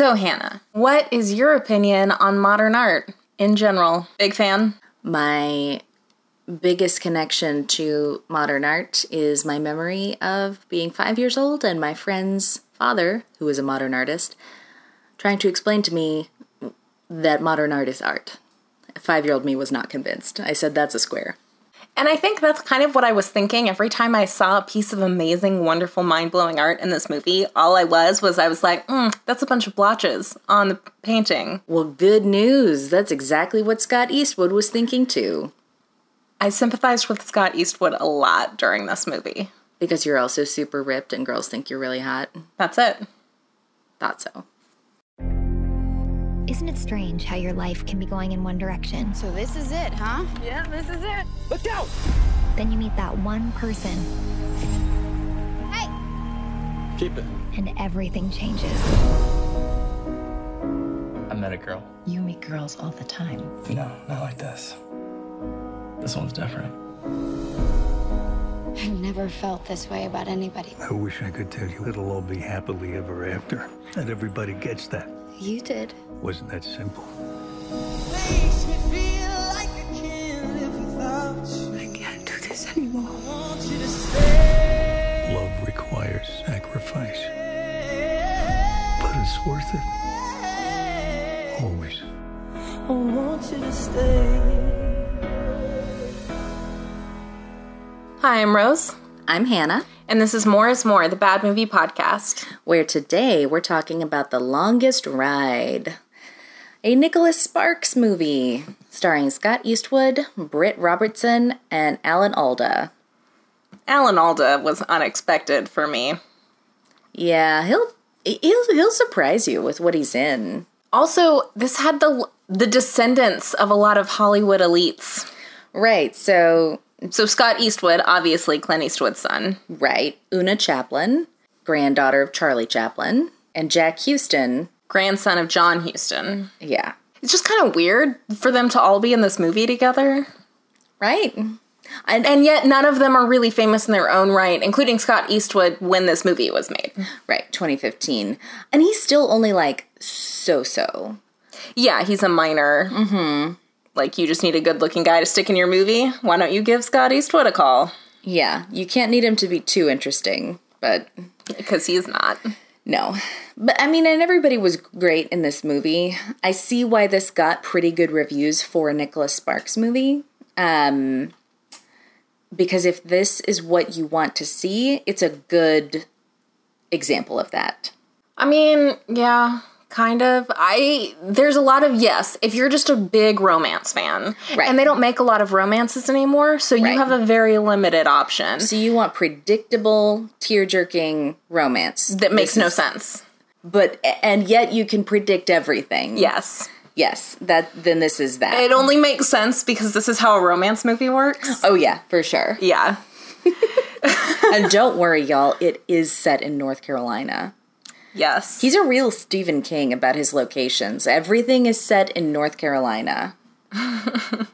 So, Hannah, what is your opinion on modern art in general? Big fan? My biggest connection to modern art is my memory of being five years old and my friend's father, who is a modern artist, trying to explain to me that modern art is art. Five year old me was not convinced. I said, that's a square. And I think that's kind of what I was thinking every time I saw a piece of amazing, wonderful, mind blowing art in this movie. All I was was I was like, mm, that's a bunch of blotches on the painting. Well, good news. That's exactly what Scott Eastwood was thinking too. I sympathized with Scott Eastwood a lot during this movie. Because you're also super ripped and girls think you're really hot. That's it. Thought so. Isn't it strange how your life can be going in one direction? So this is it, huh? Yeah, this is it. Look out! Then you meet that one person. Hey! Keep it. And everything changes. I met a girl. You meet girls all the time. No, not like this. This one's different. I've never felt this way about anybody. I wish I could tell you it'll all be happily ever after. And everybody gets that. You did. Wasn't that simple? I can't do this anymore. Love requires sacrifice. But it's worth it. Always. Hi, I'm Rose, I'm Hannah, and this is More is More, the Bad Movie Podcast. where today we're talking about The Longest Ride, a Nicholas Sparks movie starring Scott Eastwood, Britt Robertson, and Alan Alda. Alan Alda was unexpected for me. Yeah, he'll he'll he'll surprise you with what he's in. Also, this had the the descendants of a lot of Hollywood elites. Right, so So Scott Eastwood, obviously Clint Eastwood's son. right, Oona Chaplin, granddaughter of Charlie Chaplin, and Jack Huston. Grandson of John Huston. Yeah, It's just kind of weird for them to all be in this movie together. right. And, and yet none of them are really famous in their own right, including Scott Eastwood when this movie was made. Right, 2015. And he's still only like so so. Yeah, he's a minor. Mm-hmm. Like, you just need a good looking guy to stick in your movie. Why don't you give Scott Eastwood a call? Yeah, you can't need him to be too interesting, but Because he's not. No. But I mean, and everybody was great in this movie. I see why this got pretty good reviews for a Nicholas Sparks movie. Um, because if this is what you want to see, it's a good example of that. I mean, yeah, kind of. I there's a lot of yes. If you're just a big romance fan, Right. and they don't make a lot of romances anymore, so you Right. have a very limited option So you want predictable, tear jerking romance that makes This no is- sense. But and yet you can predict everything. Yes, Yes. That then this is that. it only makes sense because this is how a romance movie works. oh yeah, for sure. Yeah, and don't worry, y'all. It is set in North Carolina. Yes. He's a real Stephen King about his locations. Everything is set in North Carolina.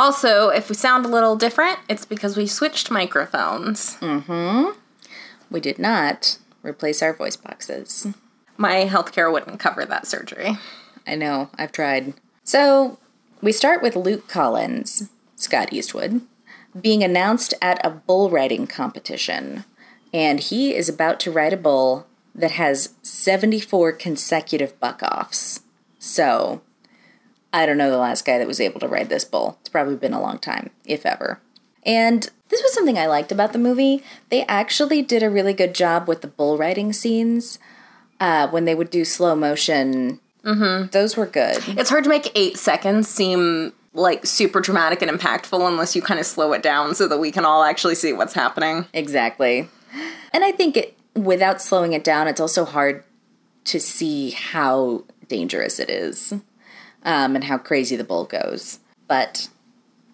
Also, if we sound a little different, it's because we switched microphones. Mm-hmm. We did not replace our voice boxes. My healthcare wouldn't cover that surgery. I know, I've tried. So, we start with Luke Collins, Scott Eastwood, being announced at a bull riding competition. And he is about to ride a bull that has 74 consecutive buck offs. So, I don't know the last guy that was able to ride this bull. It's probably been a long time, if ever. And this was something I liked about the movie. They actually did a really good job with the bull riding scenes uh, when they would do slow motion. Mm-hmm. Those were good. It's hard to make eight seconds seem like super dramatic and impactful unless you kind of slow it down so that we can all actually see what's happening. Exactly. And I think it, without slowing it down, it's also hard to see how dangerous it is um, and how crazy the bull goes. But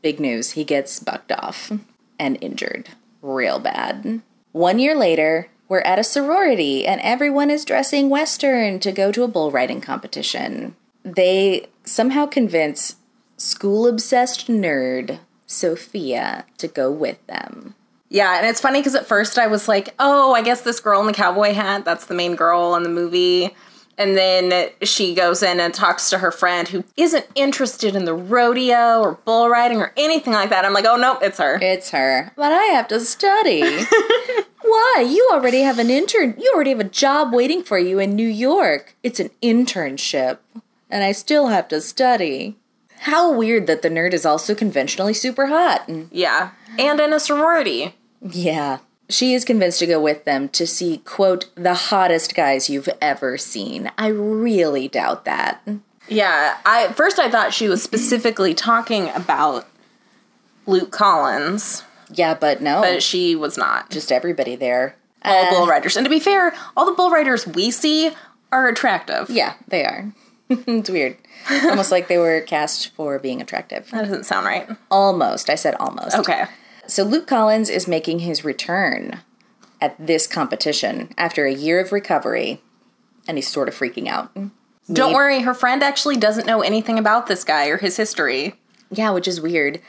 big news he gets bucked off and injured real bad. One year later, we're at a sorority and everyone is dressing Western to go to a bull riding competition. They somehow convince school obsessed nerd Sophia to go with them. Yeah, and it's funny because at first I was like, oh, I guess this girl in the cowboy hat, that's the main girl in the movie. And then she goes in and talks to her friend who isn't interested in the rodeo or bull riding or anything like that. I'm like, oh, no, it's her. It's her. But I have to study. Why? You already have an intern. You already have a job waiting for you in New York. It's an internship. And I still have to study. How weird that the nerd is also conventionally super hot. And Yeah. And in a sorority. yeah. She is convinced to go with them to see, quote, the hottest guys you've ever seen. I really doubt that. Yeah. I first I thought she was specifically talking about Luke Collins, Yeah, but no. but she was not. just everybody there. all uh, bull riders. And to be fair, all the bull riders we see are attractive. Yeah, they are. it's weird. Almost like they were cast for being attractive. That doesn't sound right. Almost. I said almost. Okay. So Luke Collins is making his return at this competition after a year of recovery, and he's sort of freaking out. Don't worry, her friend actually doesn't know anything about this guy or his history. Yeah, which is weird.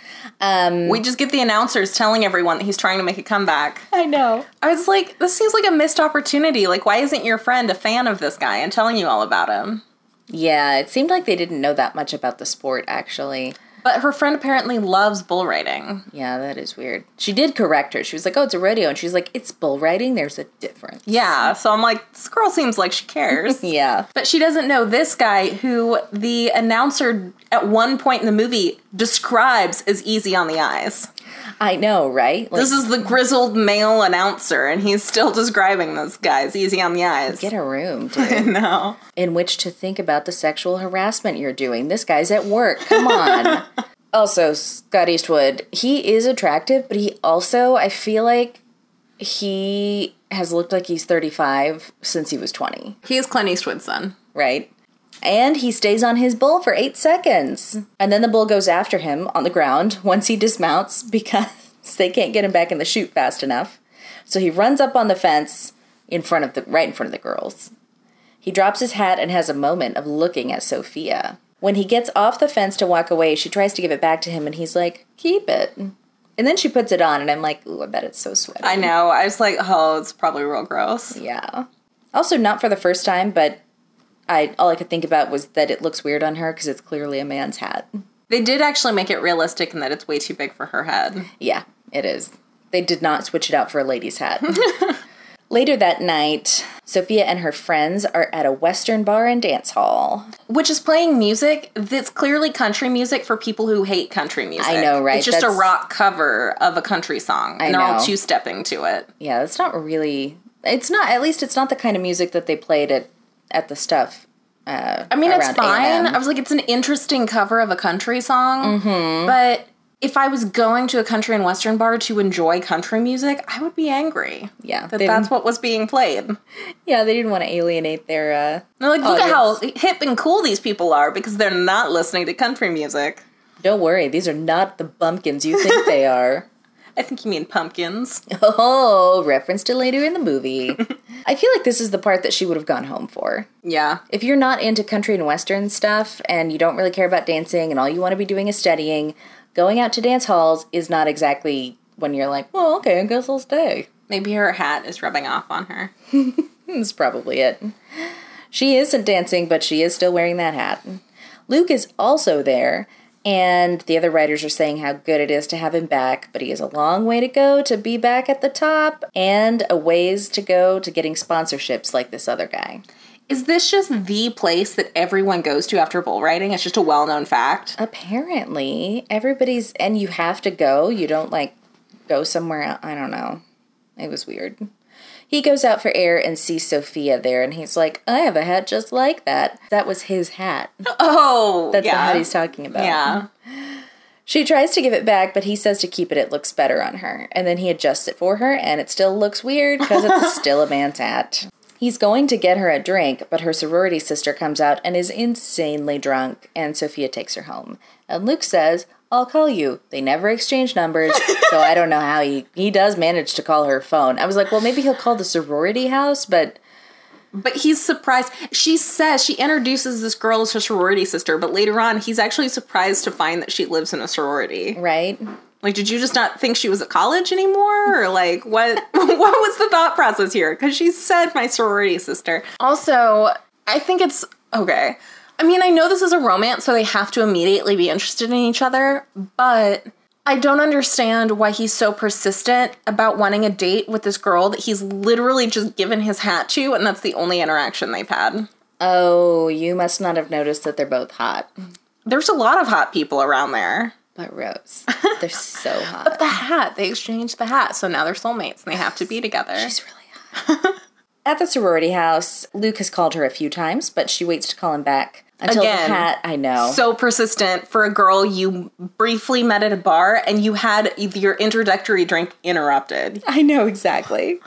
Um, we just get the announcers telling everyone that he's trying to make a comeback. I know. I was like, this seems like a missed opportunity. Like, why isn't your friend a fan of this guy and telling you all about him? Yeah, it seemed like they didn't know that much about the sport, actually. But her friend apparently loves bull riding. Yeah, that is weird. She did correct her. She was like, oh, it's a rodeo. And she's like, it's bull riding. There's a difference. Yeah, so I'm like, this girl seems like she cares. Yeah. But she doesn't know this guy who the announcer at one point in the movie describes as easy on the eyes. I know, right? Like, This is the grizzled male announcer, and he's still describing this guy as easy on the eyes. get a room, dude. no. in which to think about the sexual harassment you're doing. This guy's at work. Come on. also, Scott Eastwood, he is attractive, but he also, I feel like he has looked like he's 35 since he was 20, He is Clint Eastwood's son. right? And he stays on his bull for eight seconds. And then the bull goes after him on the ground once he dismounts because they can't get him back in the chute fast enough. So he runs up on the fence in front of the right in front of the girls. He drops his hat and has a moment of looking at Sophia. When he gets off the fence to walk away, she tries to give it back to him and he's like, "Keep it." And then she puts it on and I'm like, "Ooh, I bet it's so sweaty." I know. I was like, oh, it's probably real gross. Yeah. Also, not for the first time, but I all I could think about was that it looks weird on her because it's clearly a man's hat. They did actually make it realistic in that it's way too big for her head. Yeah, it is. They did not switch it out for a lady's hat. Later that night, Sophia and her friends are at a Western bar and dance hall. Which is playing music that's clearly country music for people who hate country music. I know, right? It's just a rock cover of a country song. And they're all two stepping to it. Yeah, it's not really. It's not. At least it's not the kind of music that they played at at the stuff. Uh, I mean, it's fine. I was like, it's an interesting cover of a country song. Mm-hmm. But if I was going to a country and western bar to enjoy country music, I would be angry. Yeah, That that's what was being played. Yeah, they didn't want to alienate their. uh They're like, look at how hip and cool these people are because they're not listening to country music. Don't worry, these are not the bumpkins you think they are. I think you mean pumpkins. Oh, reference to later in the movie. I feel like this is the part that she would have gone home for. Yeah. If you're not into country and western stuff and you don't really care about dancing and all you want to be doing is studying, going out to dance halls is not exactly when you're like, well, okay, I guess I'll stay. Maybe her hat is rubbing off on her. That's probably it. She isn't dancing, but she is still wearing that hat. Luke is also there, and the other writers are saying how good it is to have him back, but he has a long way to go to be back at the top, and a ways to go to getting sponsorships like this other guy. Is this just the place that everyone goes to after bull riding? It's just a well known fact. Apparently, everybody's, and you have to go. You don't like go somewhere else. I don't know. It was weird. He goes out for air and sees Sophia there, and he's like, I have a hat just like that. That was his hat. Oh, That's the hat he's talking about. Yeah. She tries to give it back, but he says to keep it. It looks better on her. And then he adjusts it for her, and it still looks weird because it's still a man's hat. He's going to get her a drink, but her sorority sister comes out and is insanely drunk, and Sophia takes her home. And Luke says, I'll call you. They never exchange numbers, so I don't know how he he does manage to call her phone. I was like, well, maybe he'll call the sorority house, but But he's surprised. She says she introduces this girl as her sorority sister, but later on, he's actually surprised to find that she lives in a sorority. right? Like, did you just not think she was at college anymore, or like what? what was the thought process here? Because she said my sorority sister. Also, I think it's okay. I mean, I know this is a romance, so they have to immediately be interested in each other, but I don't understand why he's so persistent about wanting a date with this girl that he's literally just given his hat to, and that's the only interaction they've had. Oh, you must not have noticed that they're both hot. There's a lot of hot people around there. But Rose, they're so hot. but The hat, they exchanged the hat, so now they're soulmates and they have to be together. She's really hot. At the sorority house, Luke has called her a few times, but she waits to call him back until Again. I know. so persistent for a girl you briefly met at a bar and you had your introductory drink interrupted. I know exactly.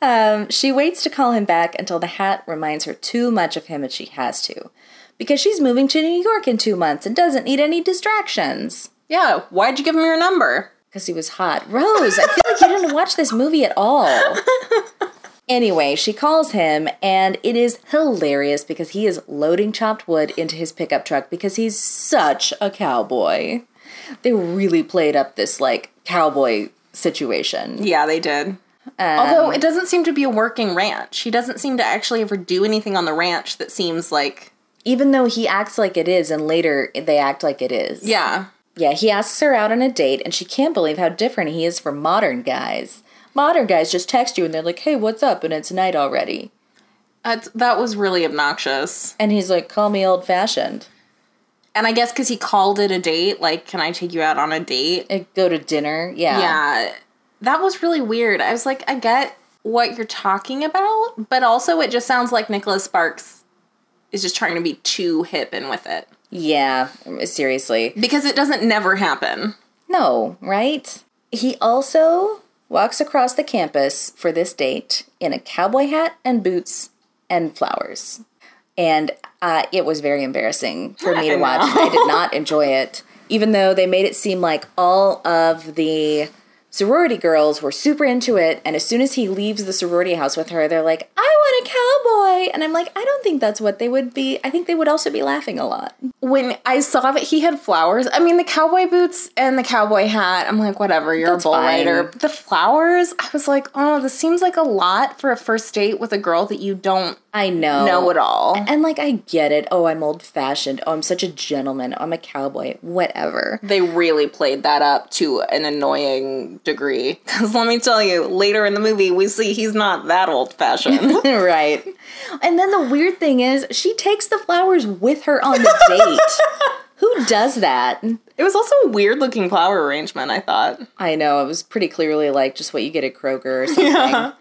Um, she waits to call him back until the hat reminds her too much of him and she has to. Because she's moving to New York in two months and doesn't need any distractions. Yeah, why'd you give him your number? Because he was hot. Rose, I feel like you didn't watch this movie at all. Anyway, she calls him, and it is hilarious because he is loading chopped wood into his pickup truck because he's such a cowboy. They really played up this, like, cowboy situation. Yeah, they did. Although um, it doesn't seem to be a working ranch. He doesn't seem to actually ever do anything on the ranch that seems like. Even though he acts like it is, and later they act like it is. Yeah. Yeah, he asks her out on a date, and she can't believe how different he is from modern guys. Modern guys just text you and they're like, hey, what's up? And it's night already. That's, that was really obnoxious. And he's like, call me old fashioned. And I guess because he called it a date, like, can I take you out on a date? Go to dinner. Yeah. Yeah. That was really weird. I was like, I get what you're talking about, but also it just sounds like Nicholas Sparks is just trying to be too hip and with it. Yeah, seriously. Because it doesn't never happen. No, right? He also walks across the campus for this date in a cowboy hat and boots and flowers. And uh, it was very embarrassing for me to watch. I did not enjoy it, even though they made it seem like all of the sorority girls were super into it. And as soon as he leaves the sorority house with her, they're like, I want a cowboy. And I'm like, I don't think that's what they would be. I think they would also be laughing a lot. When I saw that he had flowers, I mean, the cowboy boots and the cowboy hat, I'm like, whatever, you're That's a bull fine. rider. The flowers, I was like, oh, this seems like a lot for a first date with a girl that you don't I know. know it all. And like, I get it. Oh, I'm old fashioned. Oh, I'm such a gentleman. Oh, I'm a cowboy. Whatever. they really played that up to an annoying degree. Because let me tell you, later in the movie, we see he's not that old fashioned. right. And then the weird thing is, she takes the flowers with her on the date. Who does that? it was also a weird looking flower arrangement, I thought. I know, it was pretty clearly like just what you get at Kroger or something. Yeah,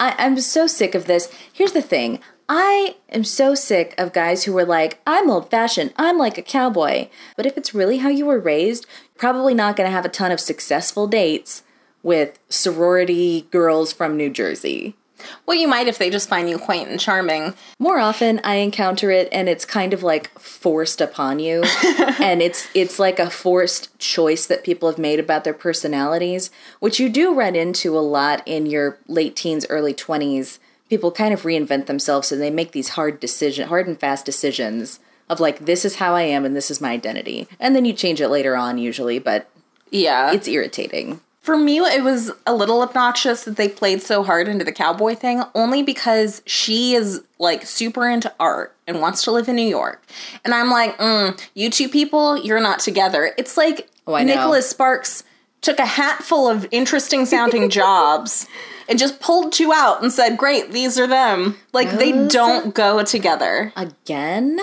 I, I'm so sick of this. Here's the thing I am so sick of guys who are like, I'm old fashioned, I'm like a cowboy. But if it's really how you were raised, probably not going to have a ton of successful dates with sorority girls from New Jersey. Well, you might if they just find you quaint and charming. More often I encounter it and it's kind of like forced upon you and it's it's like a forced choice that people have made about their personalities, which you do run into a lot in your late teens, early 20s. People kind of reinvent themselves and they make these hard decision hard and fast decisions of like this is how I am and this is my identity. And then you change it later on usually, but Yeah. it's irritating. For me, it was a little obnoxious that they played so hard into the cowboy thing, only because she is like super into art and wants to live in New York. And I'm like, mm, you two people, you're not together. It's like Oh, Nicholas Sparks took a hatful of interesting sounding jobs and just pulled two out and said, great, these are them. Like, they don't go together. Again,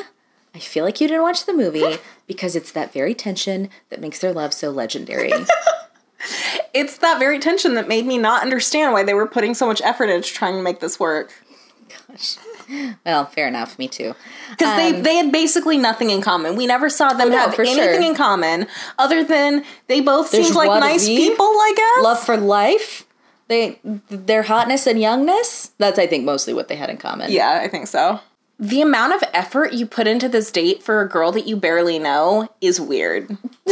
I feel like you didn't watch the movie because it's that very tension that makes their love so legendary. It's that very tension that made me not understand why they were putting so much effort into trying to make this work. Gosh. Well, fair enough. Me too. Because they, they had basically nothing in common. We never saw them Um, Oh, no, have anything sure. in common other than they both There's seemed like nice people, I guess. Love for life. They their hotness and youngness. That's I think mostly what they had in common. Yeah, I think so. The amount of effort you put into this date for a girl that you barely know is weird.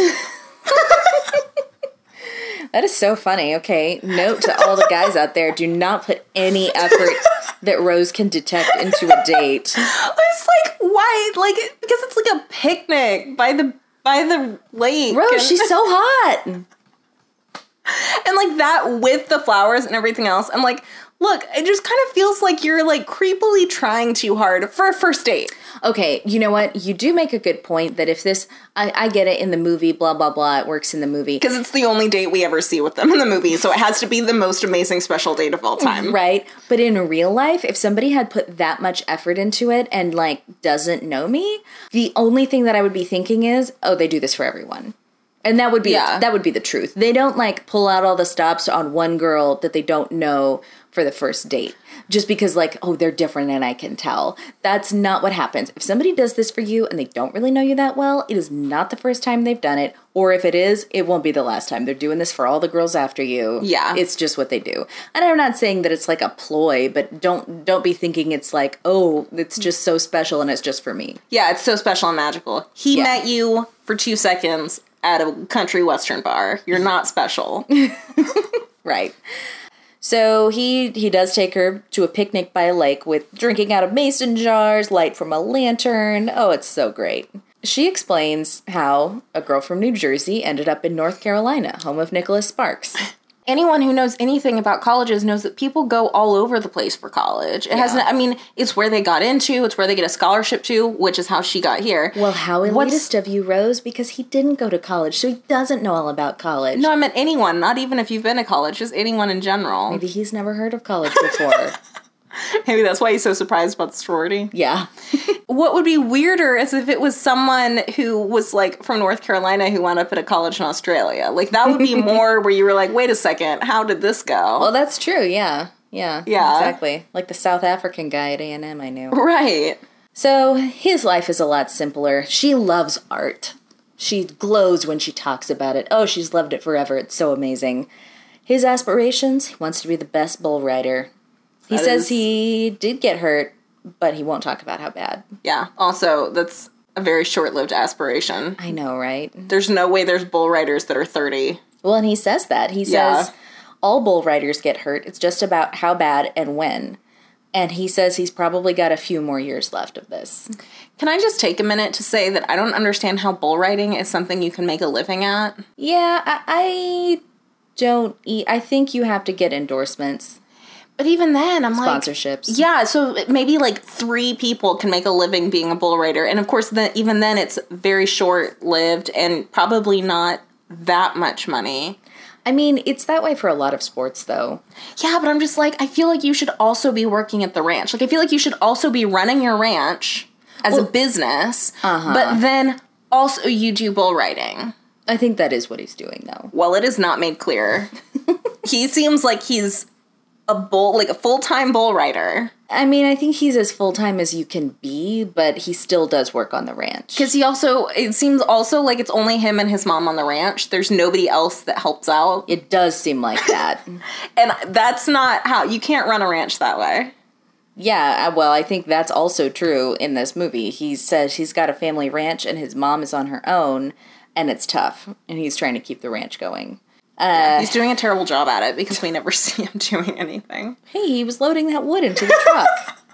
That is so funny. Okay, note to all the guys out there: do not put any effort that Rose can detect into a date. It's like why? Like because it's like a picnic by the by the lake. Rose, and, she's so hot. and like that with the flowers and everything else. I'm like, Look, it just kind of feels like you're like creepily trying too hard for a first date. Okay, you know what? You do make a good point that if this, I, I get it in the movie, blah, blah, blah, it works in the movie. Because it's the only date we ever see with them in the movie, so it has to be the most amazing special date of all time. Mm, right? But in real life, if somebody had put that much effort into it and like doesn't know me, the only thing that I would be thinking is, oh, they do this for everyone. And that would be Yeah. that would be the truth. They don't like pull out all the stops on one girl that they don't know for the first date. Just because like, oh, they're different and I can tell. That's not what happens. If somebody does this for you and they don't really know you that well, it is not the first time they've done it. Or if it is, it won't be the last time. They're doing this for all the girls after you. Yeah. It's just what they do. And I'm not saying that it's like a ploy, but don't don't be thinking it's like, oh, it's just so special and it's just for me. Yeah, it's so special and magical. He Yeah. met you for two seconds at a country western bar. You're not special. Right. So he he does take her to a picnic by a lake with drinking out of mason jars, light from a lantern. Oh, it's so great. She explains how a girl from New Jersey ended up in North Carolina, home of Nicholas Sparks. Anyone who knows anything about colleges knows that people go all over the place for college. It hasn't. I mean, it's where they got into. It's where they get a scholarship to, which is how she got here. Well, how elitist What's- of you, Rose, because he didn't go to college, so he doesn't know all about college. No, I meant anyone. Not even if you've been to college. Just anyone in general. Maybe he's never heard of college before. Maybe that's why he's so surprised about the sorority. yeah. What would be weirder is if it was someone who was like from North Carolina who wound up at a college in Australia. Like that would be more where you were like, wait a second, how did this go? Well, that's true. Yeah. Yeah. Yeah. Exactly. Like the South African guy at A&M I knew. right. So his life is a lot simpler. She loves art. She glows when she talks about it. Oh, she's loved it forever. It's so amazing. His aspirations, he wants to be the best bull rider. He That says is- he did get hurt, but he won't talk about how bad. Yeah. Also, that's a very short-lived aspiration. I know, right? There's no way there's bull riders that are 30. Well, and he says that. He Yeah. says all bull riders get hurt. It's just about how bad and when. And he says he's probably got a few more years left of this. Can I just take a minute to say that I don't understand how bull riding is something you can make a living at? Yeah, I, I don't eat. I think you have to get endorsements, But even then, I'm like sponsorships. Yeah, so maybe like three people can make a living being a bull rider, and of course, then even then, it's very short lived and probably not that much money. I mean, it's that way for a lot of sports, though. Yeah, but I'm just like, I feel like you should also be working at the ranch. Like, I feel like you should also be running your ranch as a business, uh-huh. but then also you do bull riding. I think that is what he's doing, though. Well, it is not made clear. he seems like he's a bull, like a full time bull rider. I mean, I think he's as full time as you can be, but he still does work on the ranch. Because he also, it seems also like it's only him and his mom on the ranch. There's nobody else that helps out. It does seem like that. And that's not how, you can't run a ranch that way. yeah, uh, well, I think that's also true in this movie. He says he's got a family ranch and his mom is on her own, and it's tough, and he's trying to keep the ranch going. He's doing a terrible job at it because we never see him doing anything. Hey, he was loading that wood into the truck.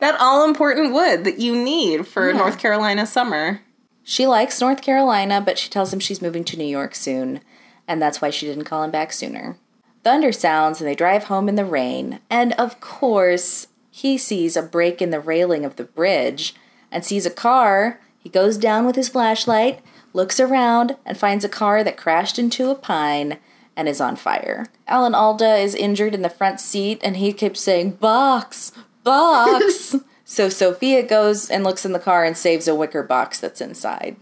That all important wood that you need for North Carolina summer. She likes North Carolina, but she tells him she's moving to New York soon, and that's why she didn't call him back sooner. Thunder sounds, and they drive home in the rain, and of course, he sees a break in the railing of the bridge and sees a car. He goes down with his flashlight, looks around, and finds a car that crashed into a pine and is on fire. Alan Alda is injured in the front seat, and he keeps saying, Box! Box! so Sophia goes and looks in the car and saves a wicker box that's inside.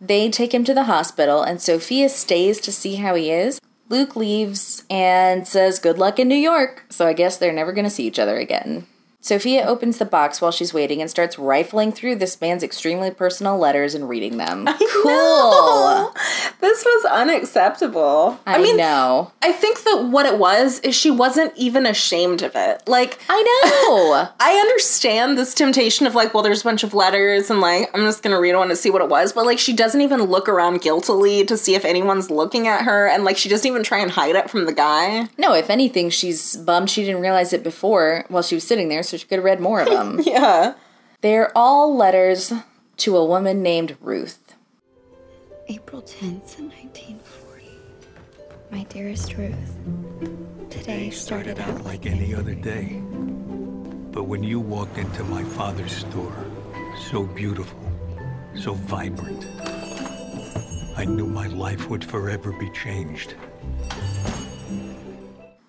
They take him to the hospital, and Sophia stays to see how he is. Luke leaves and says, Good luck in New York. So I guess they're never going to see each other again. Sophia opens the box while she's waiting and starts rifling through this man's extremely personal letters and reading them. I cool. This was unacceptable. I, mean, know. I think that what it was is she wasn't even ashamed of it. Like, I know. I understand this temptation of like, well, there's a bunch of letters and like, I'm just gonna read one to see what it was, but like, she doesn't even look around guiltily to see if anyone's looking at her, and like, she doesn't even try and hide it from the guy. no, if anything, she's bummed she didn't realize it before while she was sitting there, so she could have read more of them. Yeah. They're all letters to a woman named Ruth. April 10th, 1940. My dearest Ruth, Today day started out like any other day. But when you walked into my father's store, so beautiful, so vibrant, I knew my life would forever be changed.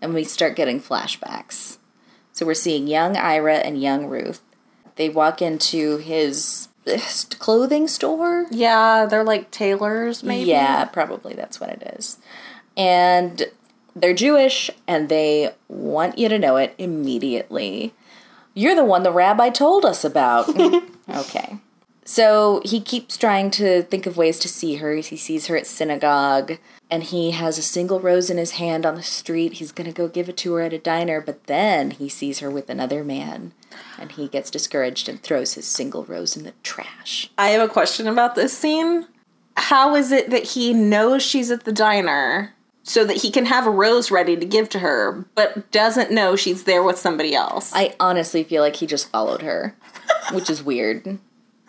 and we start getting flashbacks. So we're seeing young Ira and young Ruth. They walk into his clothing store. Yeah, they're like tailors, maybe. Yeah, probably that's what it is. And they're Jewish and they want you to know it immediately. You're the one the rabbi told us about. okay. So he keeps trying to think of ways to see her. He sees her at synagogue and he has a single rose in his hand on the street. He's going to go give it to her at a diner, but then he sees her with another man and he gets discouraged and throws his single rose in the trash. I have a question about this scene. How is it that he knows she's at the diner so that he can have a rose ready to give to her, but doesn't know she's there with somebody else? I honestly feel like he just followed her, which is weird.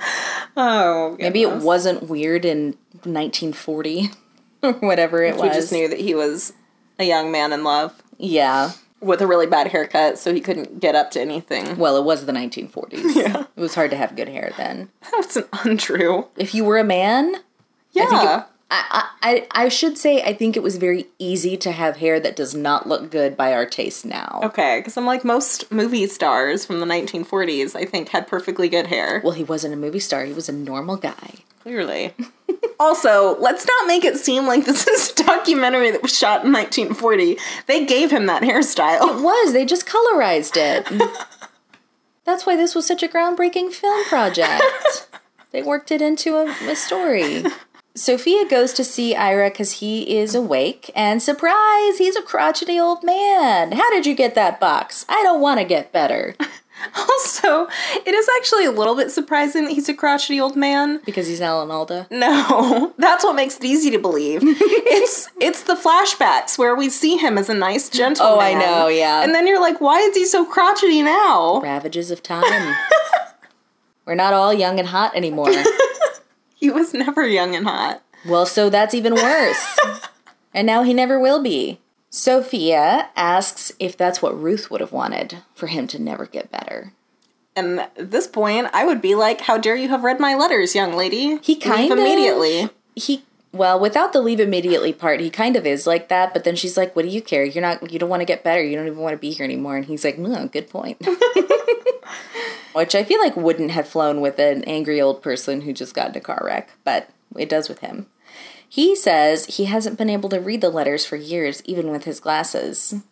oh, Maybe it wasn't weird in 1940 or whatever it We was. just knew that he was a young man in love Yeah. with a really bad haircut, so he couldn't get up to anything. Well, it was the 1940s. Yeah. It was hard to have good hair then. That's untrue. If you were a man, Yeah. think it- I, I, I should say I think it was very easy to have hair that does not look good by our taste now. okay, because I'm like most movie stars from the 1940s, I think had perfectly good hair. Well, he wasn't a movie star. He was a normal guy. Clearly. also, let's not make it seem like this is a documentary that was shot in 1940. They gave him that hairstyle. It was. They just colorized it. That's why this was such a groundbreaking film project. they worked it into a, a story. Sophia goes to see Ira because he is awake, and surprise, he's a crotchety old man. How did you get that box? I don't want to get better. Also, it is actually a little bit surprising that he's a crotchety old man. Because he's Alan Alda. No, that's what makes it easy to believe. it's it's the flashbacks where we see him as a nice gentleman. Oh, I know, yeah. And then you're like, why is he so crotchety now? Ravages of time. We're not all young and hot anymore. He was never young and hot. Well, so that's even worse. and now he never will be. Sophia asks if that's what Ruth would have wanted for him to never get better. And at this point, I would be like, "How dare you have read my letters, young lady?" He Leave kind of immediately. He well, without the leave immediately part, he kind of is like that. But then she's like, "What do you care? You're not. You don't want to get better. You don't even want to be here anymore." And he's like, "No, good point." Which I feel like wouldn't have flown with an angry old person who just got in a car wreck, but it does with him. He says he hasn't been able to read the letters for years, even with his glasses.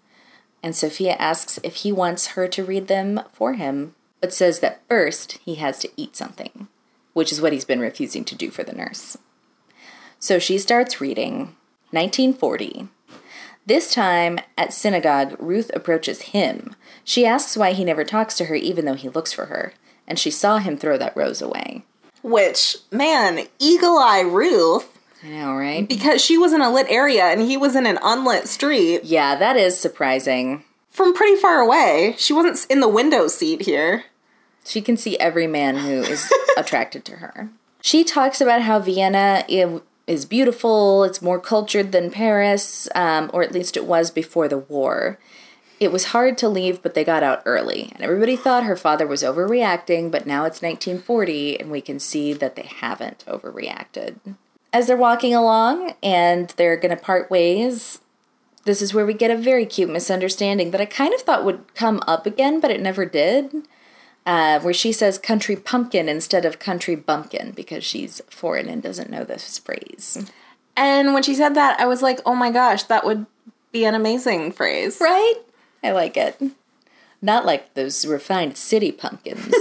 And Sophia asks if he wants her to read them for him, but says that first he has to eat something, which is what he's been refusing to do for the nurse. So she starts reading 1940. This time at synagogue, Ruth approaches him. She asks why he never talks to her, even though he looks for her, and she saw him throw that rose away. Which, man, Eagle Eye Ruth, I know, right? because she was in a lit area and he was in an unlit street Yeah, that is surprising. from pretty far away. She wasn't in the window seat here. She can see every man who is attracted to her. She talks about how Vienna is beautiful, it's more cultured than Paris, um, or at least it was before the war. It was hard to leave, but they got out early, and everybody thought her father was overreacting, but now it's 1940, and we can see that they haven't overreacted. As they're walking along and they're going to part ways, this is where we get a very cute misunderstanding that I kind of thought would come up again, but it never did uh, where she says country pumpkin instead of country bumpkin because she's foreign and doesn't know this phrase. And when she said that, I was like, oh my gosh, that would be an amazing phrase. Right? I like it. Not like those refined city pumpkins.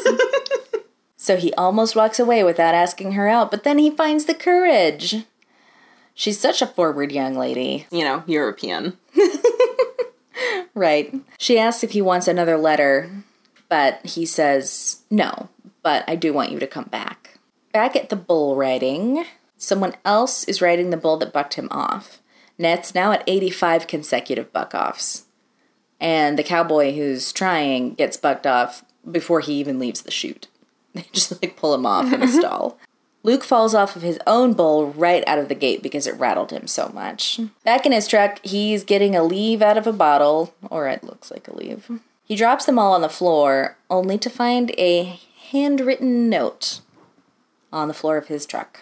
so he almost walks away without asking her out, but then he finds the courage. She's such a forward young lady. You know, European. Right. She asks if he wants another letter, but he says, no, but I do want you to come back. Back at the bull riding, someone else is riding the bull that bucked him off. Net's now at 85 consecutive buck offs. And the cowboy who's trying gets bucked off before he even leaves the chute. They just like pull him off in a stall. Luke falls off of his own bull right out of the gate because it rattled him so much. Back in his truck, he's getting a leave out of a bottle, or it looks like a leave. He drops them all on the floor, only to find a handwritten note on the floor of his truck.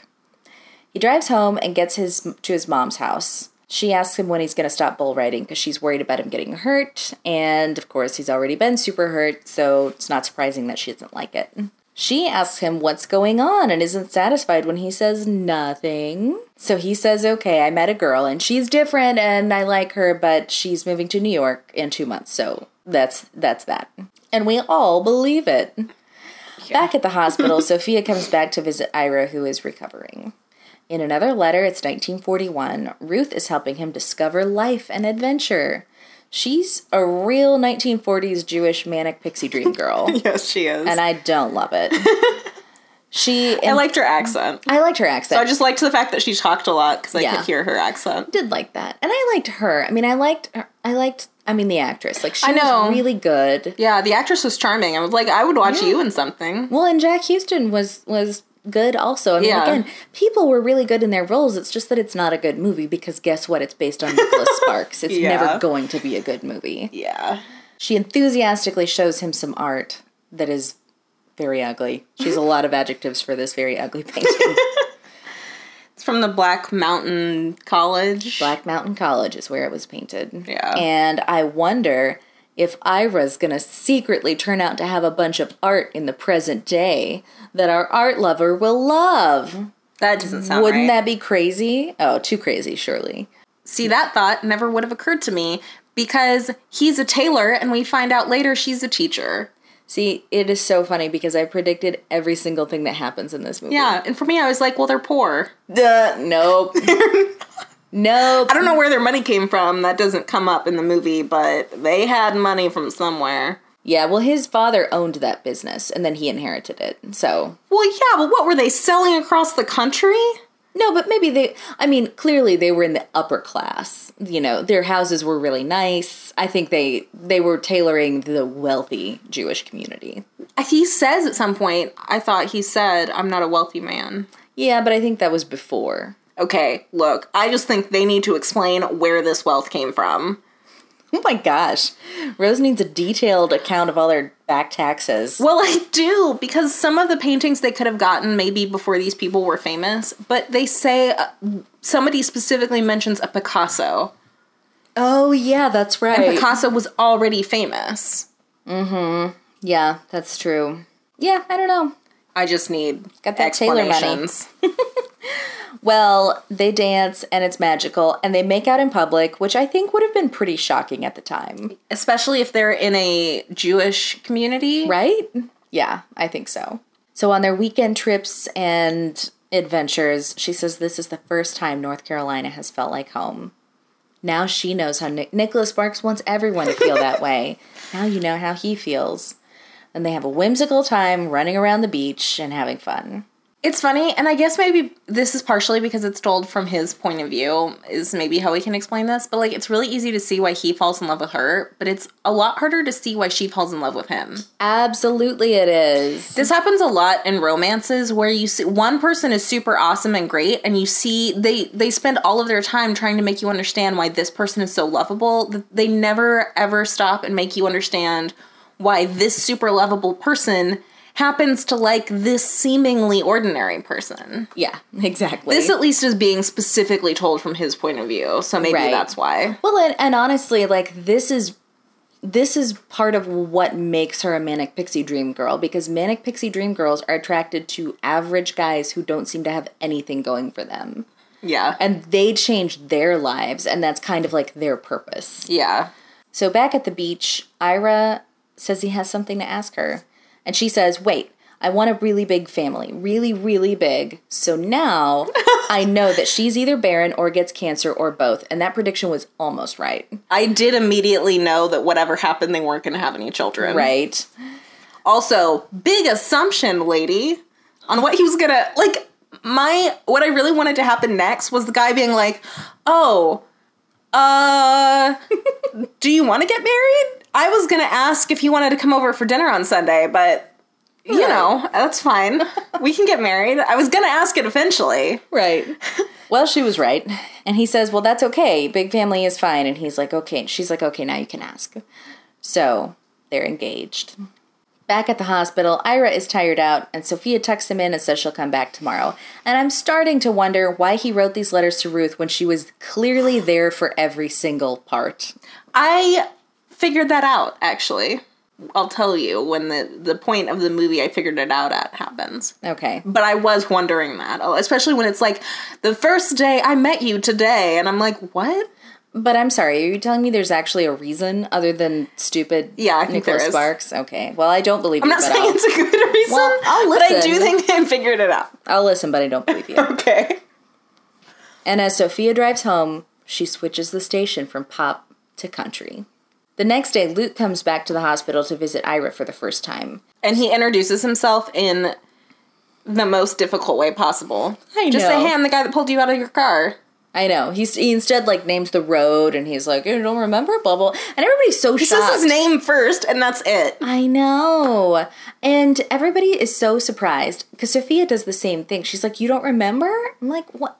He drives home and gets his to his mom's house. She asks him when he's going to stop bull riding because she's worried about him getting hurt, and of course, he's already been super hurt, so it's not surprising that she doesn't like it. She asks him what's going on and isn't satisfied when he says nothing. So he says, Okay, I met a girl and she's different and I like her, but she's moving to New York in two months. So that's that's that. And we all believe it. Back at the hospital, Sophia comes back to visit Ira, who is recovering. In another letter, it's 1941. Ruth is helping him discover life and adventure. She's a real 1940s Jewish manic pixie dream girl, Yes, she is. and I don't love it. She, I liked her accent. I liked her accent. So I just liked the fact that she talked a lot because I Yeah. could hear her accent. did like that, and I liked her. I mean, I liked, her, I liked, I mean, the actress. Like she I know. was really good. Yeah, the actress was charming. I was like, I would watch you in something. Well, and Jack Huston was was good also. I mean, Yeah. again, people were really good in their roles. It's just that it's not a good movie because guess what? It's based on Nicholas Sparks. It's Yeah. never going to be a good movie. Yeah. She enthusiastically shows him some art that is very ugly. She has a lot of adjectives for this very ugly painting. It's from the Black Mountain College. Black Mountain College is where it was painted. Yeah. And I wonder if Ira's gonna secretly turn out to have a bunch of art in the present day that our art lover will love. Mm-hmm. That doesn't sound Wouldn't right. that be crazy? Oh, too crazy, surely. See, that thought never would have occurred to me because he's a tailor and we find out later she's a teacher. See, it is so funny because I predicted every single thing that happens in this movie. Yeah, and for me, I was like, well, they're poor. Duh, nope. nope. I don't know where their money came from. That doesn't come up in the movie, but they had money from somewhere. Yeah, well, his father owned that business and then he inherited it. So, Well, yeah, but what were they selling across the country? No, but maybe they, I mean, clearly they were in the upper class. You know, their houses were really nice. I think they they were tailoring the wealthy Jewish community. He says at some point, I thought he said, I'm not a wealthy man. Yeah, but I think that was before. Okay, look, I just think they need to explain where this wealth came from. Oh my gosh. Rose needs a detailed account of all their back taxes. Well, I do, because some of the paintings they could have gotten maybe before these people were famous, but they say uh, somebody specifically mentions a Picasso. Oh, yeah, that's right. And Picasso was already famous. Mm hmm. Yeah, that's true. Yeah, I don't know. I just need Got that tailor money. Well, they dance and it's magical and they make out in public, which I think would have been pretty shocking at the time. Especially if they're in a Jewish community. Right? Yeah, I think so. So on their weekend trips and adventures, she says this is the first time North Carolina has felt like home. Now she knows how Nic- Nicholas Sparks wants everyone to feel that way. Now you know how he feels. And they have a whimsical time running around the beach and having fun. It's funny, and I guess maybe this is partially because it's told from his point of view, is maybe how we can explain this. But like, it's really easy to see why he falls in love with her, but it's a lot harder to see why she falls in love with him. Absolutely, it is. This happens a lot in romances where you see one person is super awesome and great, and you see they they spend all of their time trying to make you understand why this person is so lovable. that They never ever stop and make you understand why this super lovable person happens to like this seemingly ordinary person. Yeah, exactly. This at least is being specifically told from his point of view, so maybe Right. that's why. Well, and, and honestly, like this is this is part of what makes her a manic pixie dream girl because manic pixie dream girls are attracted to average guys who don't seem to have anything going for them. Yeah. And they change their lives and that's kind of like their purpose. yeah. So back at the beach, Ira says he has something to ask her. And she says, "Wait, I want a really big family, really, really big. So now I know that she's either barren or gets cancer or both. And that prediction was almost right. I did immediately know that whatever happened, they weren't going to have any children. Right. Also, big assumption, lady, on what he was gonna like. My what I really wanted to happen next was the guy being like, "Oh, uh, do you want to get married?" I was gonna ask if he wanted to come over for dinner on Sunday, but you know, that's fine. we can get married. I was gonna ask it eventually. Right. Well, she was right. And he says, Well, that's okay. Big family is fine. And he's like, Okay. And she's like, Okay, now you can ask. So they're engaged. Back at the hospital, Ira is tired out, and Sophia tucks him in and says she'll come back tomorrow. And I'm starting to wonder why he wrote these letters to Ruth when she was clearly there for every single part. I figured that out actually. I'll tell you when the the point of the movie I figured it out at happens. Okay. But I was wondering that, especially when it's like the first day I met you today, and I'm like, what? But I'm sorry, are you telling me there's actually a reason other than stupid Yeah, I think Nicholas. Sparks? Okay. Well, I don't believe I'm you, not but saying I'll, it's a good reason, Well, I'll but I do think I figured it out. I'll listen, but I don't believe you. Okay. And as Sophia drives home, she switches the station from pop to country. The next day, Luke comes back to the hospital to visit Ira for the first time. And he introduces himself in the most difficult way possible. I Just know. say, hey, I'm the guy that pulled you out of your car. I know. He's, he instead like names the road and he's like, You don't remember? Blah blah. And everybody's so He shocked. says his name first, and that's it. I know. And everybody is so surprised because Sophia does the same thing. She's like, You don't remember? I'm like, What?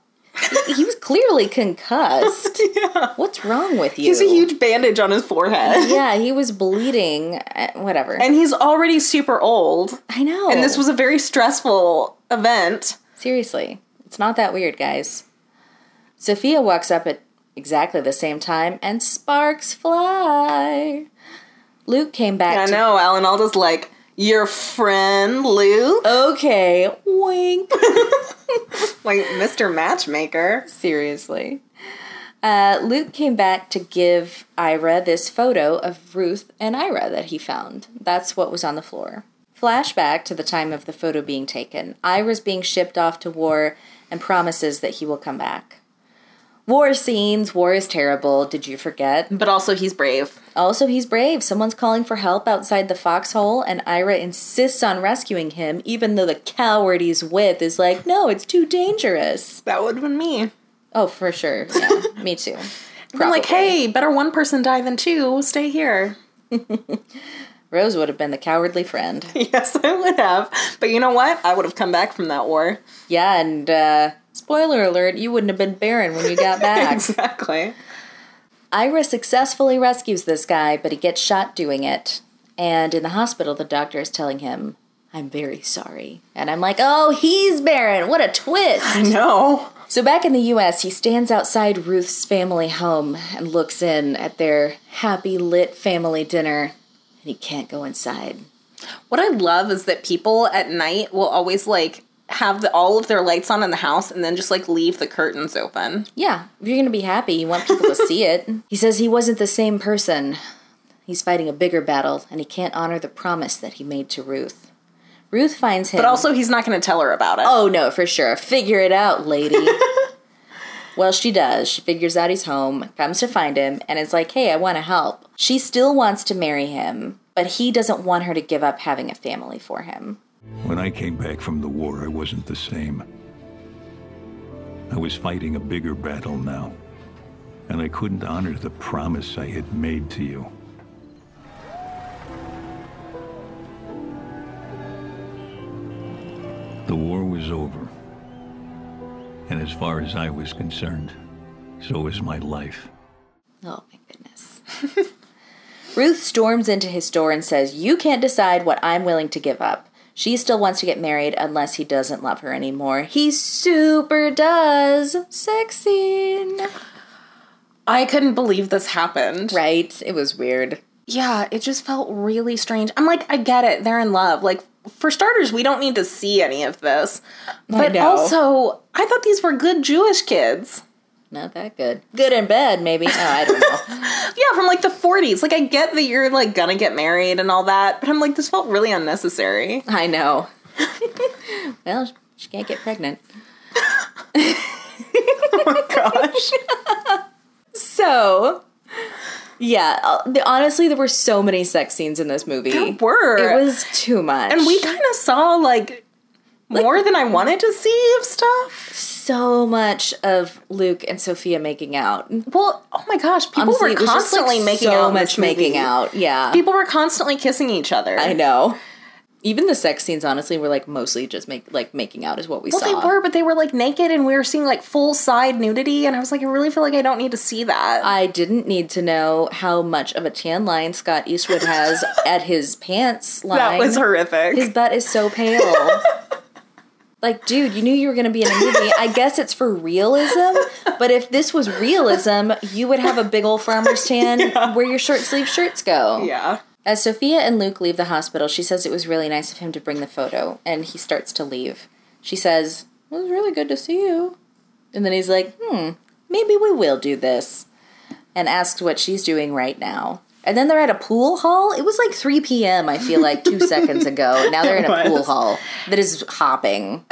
He- he was clearly concussed. yeah. What's wrong with you? He's a huge bandage on his forehead. Yeah, he was bleeding. Uh, whatever. And he's already super old. I know. And this was a very stressful event. Seriously, it's not that weird, guys. Sophia walks up at exactly the same time, and sparks fly. Luke came back. I to- know, Alan Alda's like, your friend Luke? Okay, wink. Like Mr. Matchmaker. Seriously. Uh, Luke came back to give Ira this photo of Ruth and Ira that he found. That's what was on the floor. Flashback to the time of the photo being taken. Ira's being shipped off to war and promises that he will come back. War scenes, war is terrible. Did you forget? But also, he's brave. Also, he's brave. Someone's calling for help outside the foxhole, and Ira insists on rescuing him, even though the coward he's with is like, no, it's too dangerous. That would have been me. Oh, for sure. Yeah, me too. I'm like, hey, better one person die than two. Stay here. Rose would have been the cowardly friend. yes, I would have. But you know what? I would have come back from that war. Yeah, and uh, spoiler alert, you wouldn't have been barren when you got back. exactly. Ira successfully rescues this guy, but he gets shot doing it. And in the hospital, the doctor is telling him, I'm very sorry. And I'm like, oh, he's barren. What a twist. No. So back in the US, he stands outside Ruth's family home and looks in at their happy lit family dinner, and he can't go inside. What I love is that people at night will always like have the, all of their lights on in the house and then just like leave the curtains open. Yeah, if you're gonna be happy, you want people to see it. He says he wasn't the same person. He's fighting a bigger battle, and he can't honor the promise that he made to Ruth. Ruth finds him. But also, he's not to tell her about it. oh no, for sure. Figure it out, lady. well, she does. She figures out he's home, comes to find him, and is like, hey, I want to help. She still wants to marry him, but he doesn't want her to give up having a family for him. When I came back from the war, I wasn't the same. I was fighting a bigger battle now, and I couldn't honor the promise I had made to you. The war was over, and as far as I was concerned, so was my life. Oh my goodness. Ruth storms into his store and says, You can't decide what I'm willing to give up. She still wants to get married unless he doesn't love her anymore. He super does. Sex scene. I couldn't believe this happened. Right? It was weird. Yeah, it just felt really strange. I'm like, I get it. They're in love. Like, for starters, we don't need to see any of this. But know. also, I thought these were good Jewish kids. Not that good. Good and bad, maybe. Oh, I don't know. Yeah, from like the 40s. Like, I get that you're like gonna get married and all that, but I'm like, this felt really unnecessary. I know. well, she can't get pregnant. Oh my gosh. So, yeah, uh, the, honestly, there were so many sex scenes in this movie. There were. It was too much. And we kind of saw like more than I wanted to see of stuff. So much of Luke and Sophia making out. Well, oh my gosh, people Honestly, were just, like, constantly making so out. in much making out. Yeah, People were constantly kissing each other. I know. Even the sex scenes, honestly, were like mostly just make like making out is what we Well, saw. they were, but they were like naked, and we were seeing like full side nudity, and I was like, I really feel like I don't need to see that. I didn't need to know how much of a tan line Scott Eastwood has at his pants line. that was horrific. His butt is so pale. like, dude, you knew you were going to be in a movie. I guess it's for realism, but if this was realism, you would have a big old farmer's tan where your short sleeve shirts go. yeah. As Sophia and Luke leave the hospital, she says it was really nice of him to bring the photo, and he starts to leave. She says, It was really good to see you. And then he's like, Hmm, maybe we will do this. And asks what she's doing right now. And then they're at a pool hall. It was like 3 p.m., I feel like, two seconds ago. Now they're in a pool hall that is hopping.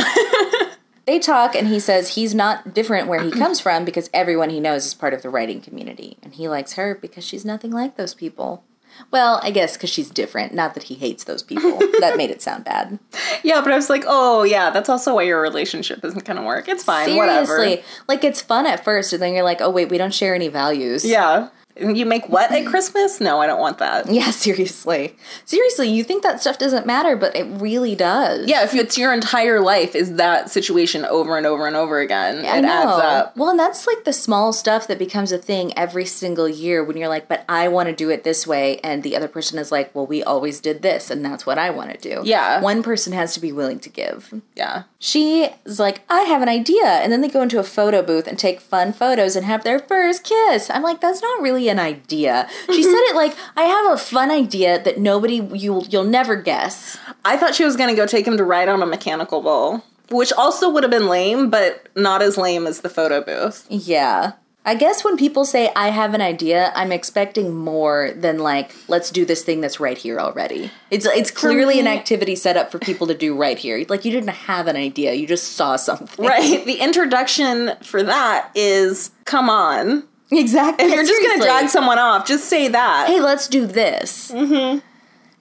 they talk, and he says he's not different where he comes from because everyone he knows is part of the riding community. And he likes her because she's nothing like those people. Well, I guess because she's different. Not that he hates those people. that made it sound bad. Yeah, but I was like, oh, yeah, that's also why your relationship isn't going to work. It's fine, Seriously. whatever. Like, it's fun at first, and then you're like, oh, wait, we don't share any values. Yeah. You make what at Christmas? No, I don't want that. Yeah, seriously. Seriously, you think that stuff doesn't matter, but it really does. Yeah, if it's your entire life is that situation over and over and over again, I it adds up. Well, and that's like the small stuff that becomes a thing every single year when you're like, but I want to do it this way. And the other person is like, well, we always did this, and that's what I want to do. Yeah. One person has to be willing to give. Yeah. She is like, I have an idea. And then they go into a photo booth and take fun photos and have their first kiss. I'm like, that's not really an idea. She said it like, I have a fun idea that nobody, you'll, you'll never guess. I thought she was to go take him to ride on a mechanical bull, which also would have been lame, but not as lame as the photo booth. Yeah. I guess when people say, I have an idea, I'm expecting more than like, let's do this thing that's right here already. It's, it's clearly an activity set up for people to do right here. Like, you didn't have an idea, you just saw something. Right. The introduction for that is come on. Exactly. If you're just going to drag someone off, just say that. hey, let's do this. Mm-hmm.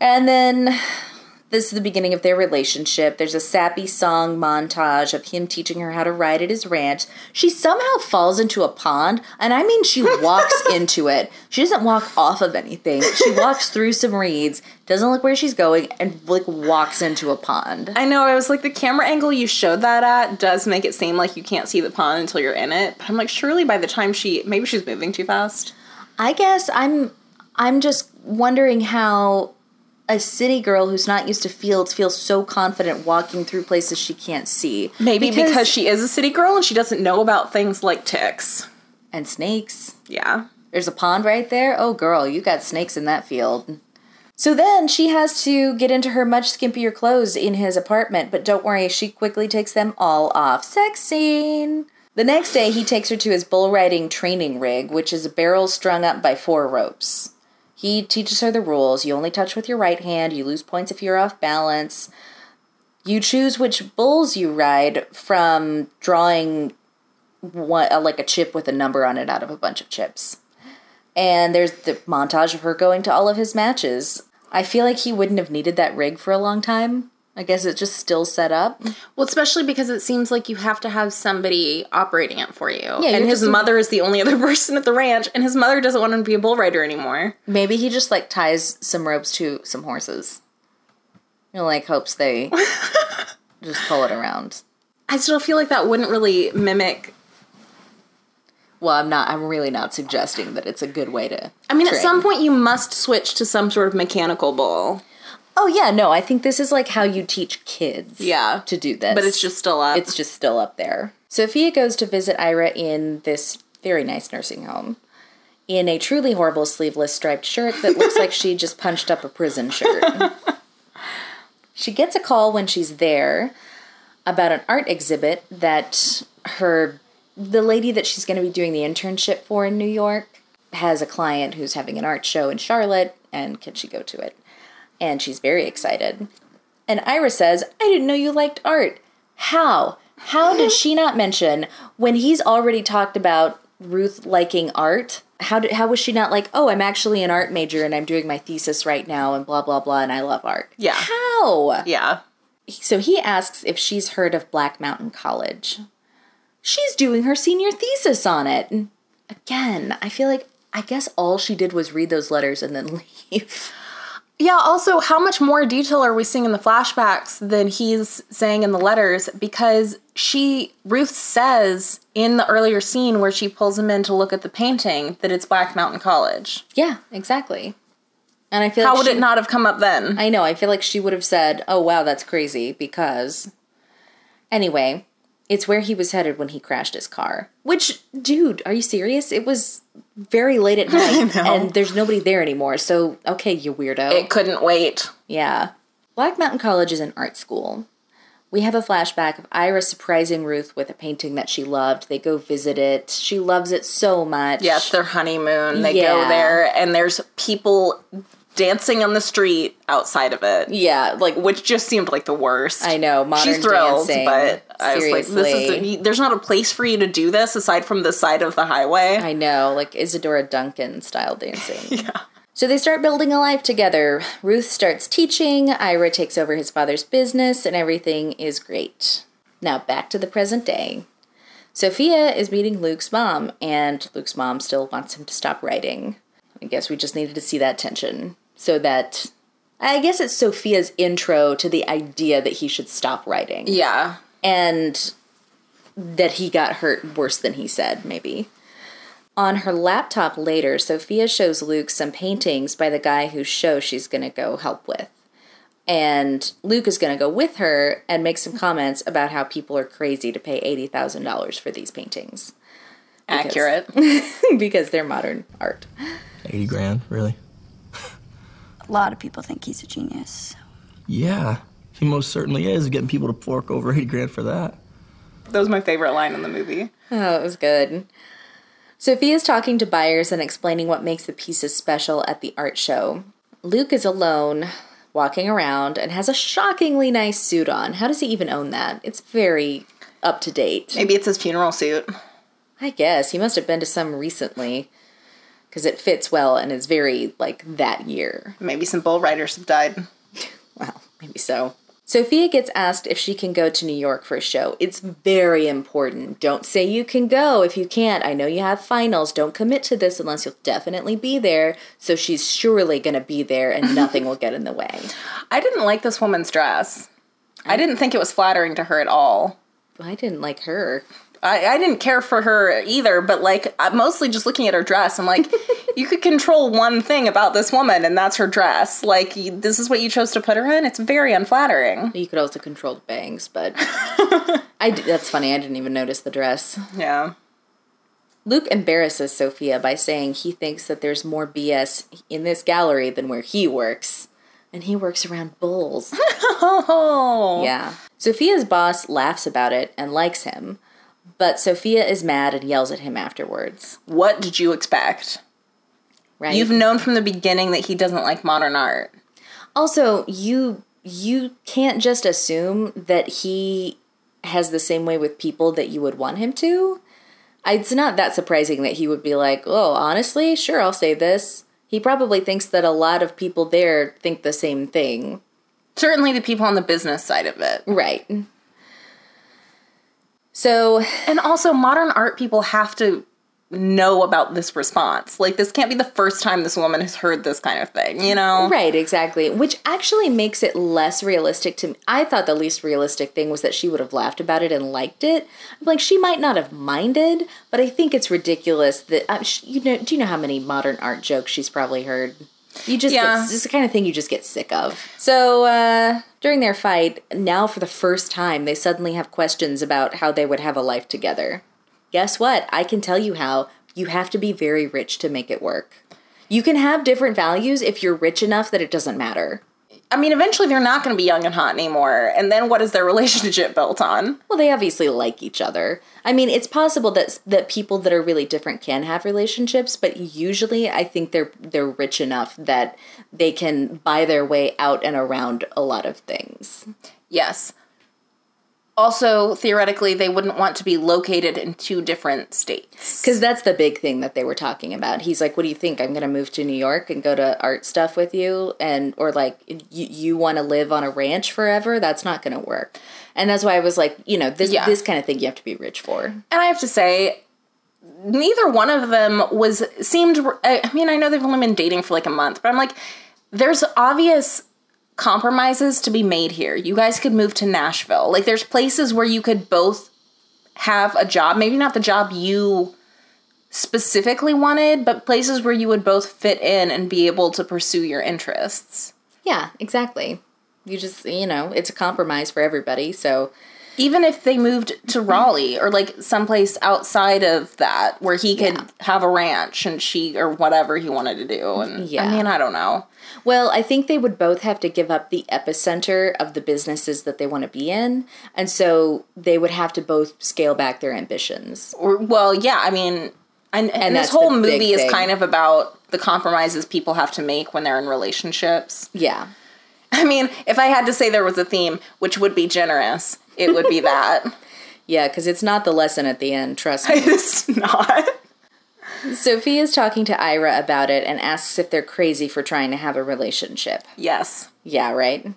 And then this is the beginning of their relationship. There's a sappy song montage of him teaching her how to ride at his ranch. She somehow falls into a pond, and I mean, she walks into it. She doesn't walk off of anything. She walks through some reeds, doesn't look where she's going, and like walks into a pond. I know, I was like, the camera angle you showed that at does make it seem like you can't see the pond until you're in it. But I'm like, surely by the time she, maybe she's moving too fast. I guess I'm I'm just wondering how a city girl who's not used to fields feels so confident walking through places she can't see. Maybe because, she is a city girl and she doesn't know about things like ticks. and snakes. Yeah. There's a pond right there. Oh girl, you got snakes in that field. So then she has to get into her much skimpier clothes in his apartment, but don't worry, she quickly takes them all off. Sex scene. The next day, he takes her to his bull riding training rig, which is a barrel strung up by four ropes. He teaches her the rules. You only touch with your right hand, you lose points if you're off balance. You choose which bulls you ride from drawing one, uh, like a chip with a number on it out of a bunch of chips. And there's the montage of her going to all of his matches. I feel like he wouldn't have needed that rig for a long time. I guess it's just still set up. Well, especially because it seems like you have to have somebody operating it for you. you're and his just- mother is the only other person at the ranch, and his mother doesn't want him to be a bull rider anymore. Maybe he just like ties some ropes to some horses. You know, like hopes they just pull it around. I still feel like that wouldn't really mimic. Well, I'm not. I'm really not suggesting that it's a good way to. I mean, at some point, you must switch to some sort of mechanical bull. Oh yeah, no. I think this is like how you teach kids. Yeah. To do this, But it's just still up. It's just still up there. Sophia goes to visit Ira in this very nice nursing home in a truly horrible sleeveless striped shirt that looks like she just punched up a prison shirt. she gets a call when she's there about an art exhibit that her the lady that she's going to be doing the internship for in New York has a client who's having an art show in Charlotte and can she go to it? And she's very excited. And Ira says, I didn't know you liked art. How? How did she not mention when he's already talked about Ruth liking art? How did how was she not like, "Oh, I'm actually an art major and I'm doing my thesis right now and blah blah blah and I love art." Yeah. How? yeah. So he asks if she's heard of Black Mountain College. She's doing her senior thesis on it. And again, I feel like I guess all she did was read those letters and then leave. Yeah, also, how much more detail are we seeing in the flashbacks than he's saying in the letters? Because she, Ruth says in the earlier scene where she pulls him in to look at the painting that it's Black Mountain College. Yeah, exactly. And I feel How like would she- it not have come up then? I know. I feel like she would have said, "Oh wow, that's crazy," because anyway, it's where he was headed when he crashed his car. Which, dude, are you serious? It was very late at night, and there's nobody there anymore. So, okay, you weirdo. it couldn't wait. yeah, Black Mountain College is an art school. We have a flashback of Ira surprising Ruth with a painting that she loved. They go visit it. She loves it so much. Yeah, it's their honeymoon. They Yeah. go there, and there's people dancing on the street outside of it. yeah, like Which just seemed like the worst. I know modern She's thrilled, dancing. but I was like, "This is Seriously. the, there's not a place for you to do this aside from the side of the highway." I know, like Isadora Duncan style dancing. yeah. So they start building a life together. Ruth starts teaching, Ira takes over his father's business, and everything is great. Now back to the present day. Sophia is meeting Luke's mom, and Luke's mom still wants him to stop riding. I guess we just needed to see that tension so that. I guess it's Sophia's intro to the idea that he should stop riding yeah, and that he got hurt worse than he said, maybe. On her laptop later, Sophia shows Luke some paintings by the guy whose show she's going to go help with. And Luke is going to go with her and make some comments about how people are crazy to pay $80,000 for these paintings accurate. because they're modern art. 80 grand, really? A lot of people think he's a genius. Yeah, he most certainly is getting people to fork over 80 grand for that. that was my favorite line in the movie. Oh, it was good. Sophia's talking to buyers and explaining what makes the pieces special at the art show. Luke is alone, walking around, and has a shockingly nice suit on. How does he even own that? It's very up to date. Maybe it's his funeral suit. I guess he must have been to some recently because it fits well and is very like that year. Maybe some bull riders have died. Well, maybe so. Sophia gets asked if she can go to New York for a show. It's very important. Don't say you can go if you can't. I know you have finals. Don't commit to this unless you'll definitely be there. So she's surely going to be there and nothing will get in the way. I didn't like this woman's dress. I didn't think it was flattering to her at all. I didn't like her. I, I didn't care for her either, but like I- mostly just looking at her dress, I'm like, you could control one thing about this woman, and that's her dress. Like this is what you chose to put her in. It's very unflattering. You could also control the bangs, but I d- that's funny. I didn't even notice the dress. Yeah. Luke embarrasses Sophia by saying he thinks that there's more BS in this gallery than where he works. And he works around bulls. Oh. Yeah. Sophia's boss laughs about it and likes him, but Sophia is mad and yells at him afterwards. What did you expect? Right? You've known from the beginning that he doesn't like modern art. also, you you can't just assume that he has the same way with people that you would want him to. It's not that surprising that he would be like, "Oh, honestly, sure, I'll say this." He probably thinks that a lot of people there think the same thing. Certainly, the people on the business side of it. Right. So, And also, modern art people have to know about this response. Like, this can't be the first time this woman has heard this kind of thing, you know? Right, exactly. Which actually makes it less realistic to me. I thought the least realistic thing was that she would have laughed about it and liked it. Like she might not have minded, but I think it's ridiculous that uh, sh- you know. Do you know how many modern art jokes she's probably heard? You just Yeah. get, it's the kind of thing you just get sick of. So uh, during their fight, now for the first time, they suddenly have questions about how they would have a life together. Guess what? I can tell you how. You have to be very rich to make it work. You can have different values if you're rich enough that it doesn't matter. I mean, eventually they're not going to be young and hot anymore. And then what is their relationship built on? Well, they obviously like each other. I mean, it's possible that that people that are really different can have relationships, but usually I think they're they're rich enough that they can buy their way out and around a lot of things. Yes. Also, theoretically, they wouldn't want to be located in two different states. Because that's the big thing that they were talking about. He's like, "What do you think? I'm going to move to New York and go to art stuff with you, and or like you you want to live on a ranch forever? That's not going to work." And that's why I was like, you know, this Yeah. this kind of thing you have to be rich for. And I have to say, neither one of them was seemed. I mean, I know they've only been dating for like a month, but I'm like, there's obvious compromises to be made here. You guys could move to Nashville. Like there's places where you could both have a job, maybe not the job you specifically wanted, but places where you would both fit in and be able to pursue your interests. Yeah, exactly. You just, you know, it's a compromise for everybody. So, Even if they moved to Raleigh or like someplace outside of that where he could Yeah. have a ranch and she or whatever he wanted to do and Yeah. I mean, I don't know. well, I think they would both have to give up the epicenter of the businesses that they want to be in. And so they would have to both scale back their ambitions. Or well, yeah, I mean, and, and, this whole movie is kind of about the compromises people have to make when they're in relationships. Yeah. I mean, if I had to say there was a theme, which would be generous, it would be that. Yeah, because it's not the lesson at the end, trust me. it's not. Sophie is talking to Ira about it and asks if they're crazy for trying to have a relationship. Yes. Yeah, right?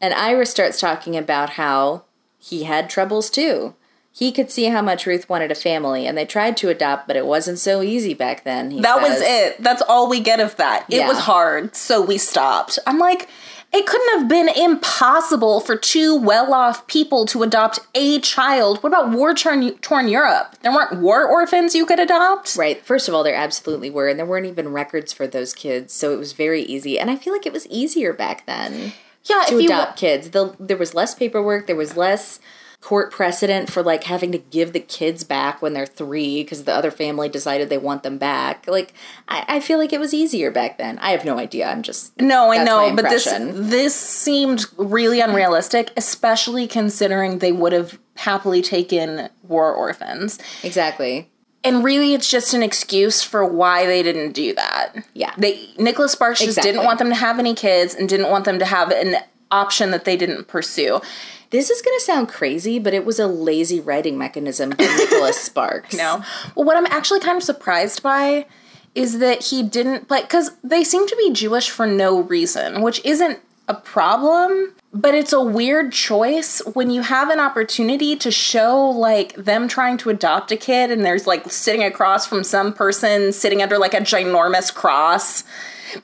And Ira starts talking about how he had troubles too. He could see how much Ruth wanted a family, and they tried to adopt, but it wasn't so easy back then. he That was it. That's all we get of that. It Yeah. was hard, so we stopped. I'm like, it couldn't have been impossible for two well off people to adopt a child. What about war torn, Europe? There weren't war orphans you could adopt? Right. First of all, there absolutely were, and there weren't even records for those kids, so it was very easy. And I feel like it was easier back then Yeah, to if you adopt kids. The, there was less paperwork, there was less court precedent for like having to give the kids back when they're three because the other family decided they want them back. Like, I, I feel like it was easier back then. I have no idea. I'm just No, I know, but this this seemed really unrealistic, especially considering they would have happily taken war orphans. exactly. And really, it's just an excuse for why they didn't do that. Yeah. they Nicholas Sparks just didn't want them to have any kids and didn't want them to have an option that they didn't pursue. This is going to sound crazy, but it was a lazy writing mechanism for Nicholas Sparks. No, well, what I'm actually kind of surprised by is that he didn't play because they seem to be Jewish for no reason, which isn't a problem. But it's a weird choice when you have an opportunity to show like them trying to adopt a kid and there's like sitting across from some person sitting under like a ginormous cross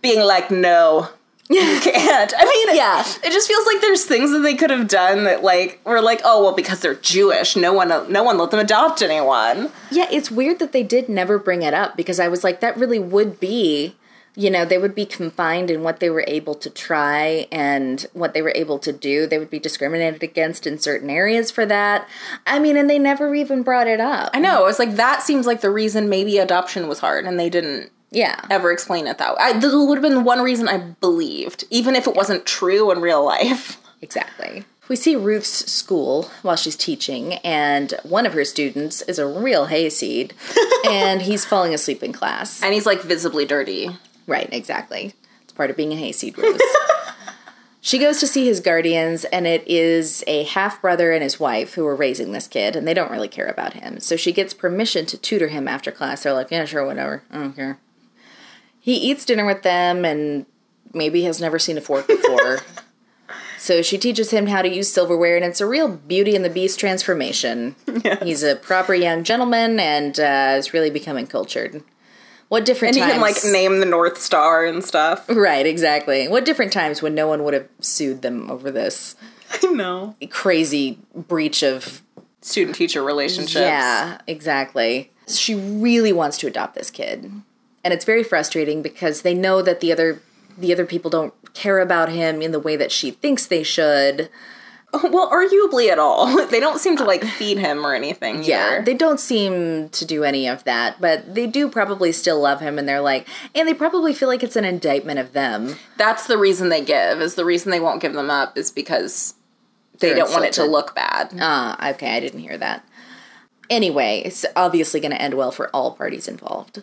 being like, no, you can't. I mean, Yeah. it just feels like there's things that they could have done that like were like, oh well, because they're Jewish, no one, no one let them adopt anyone. Yeah, it's weird that they did never bring it up because I was like, that really would be, you know, they would be confined in what they were able to try and what they were able to do. They would be discriminated against in certain areas for that. I mean, and they never even brought it up. I know. It's like that seems like the reason maybe adoption was hard, and they didn't Yeah. ever explain it that way. I, this would have been one reason I believed, even if it wasn't true in real life. Exactly. We see Ruth's school while she's teaching, and one of her students is a real hayseed, and he's falling asleep in class. And he's like visibly dirty. Right, exactly. It's part of being a hayseed Ruth. she goes to see his guardians, and it is a half brother and his wife who are raising this kid, and they don't really care about him. So she gets permission to tutor him after class. They're like, yeah, sure, whatever. I don't care. He eats dinner with them, and maybe has never seen a fork before. So she teaches him how to use silverware, and it's a real Beauty and the Beast transformation. He's a proper young gentleman and uh, is really becoming cultured. What different times And he can like name the North Star and stuff. Right, exactly. What different times when no one would have sued them over this I know. crazy breach of. Student teacher relationships. Yeah, exactly. She really wants to adopt this kid. And it's very frustrating because they know that the other the other people don't care about him in the way that she thinks they should. Well, arguably at all. They don't seem to like feed him or anything. Yeah, either. they don't seem to do any of that, but they do probably still love him and they're like and they probably feel like it's an indictment of them. that's the reason they give. Is the reason they won't give them up is because they They're don't want it to look bad. Ah, okay, I didn't hear that. Anyway, it's obviously going to end well for all parties involved.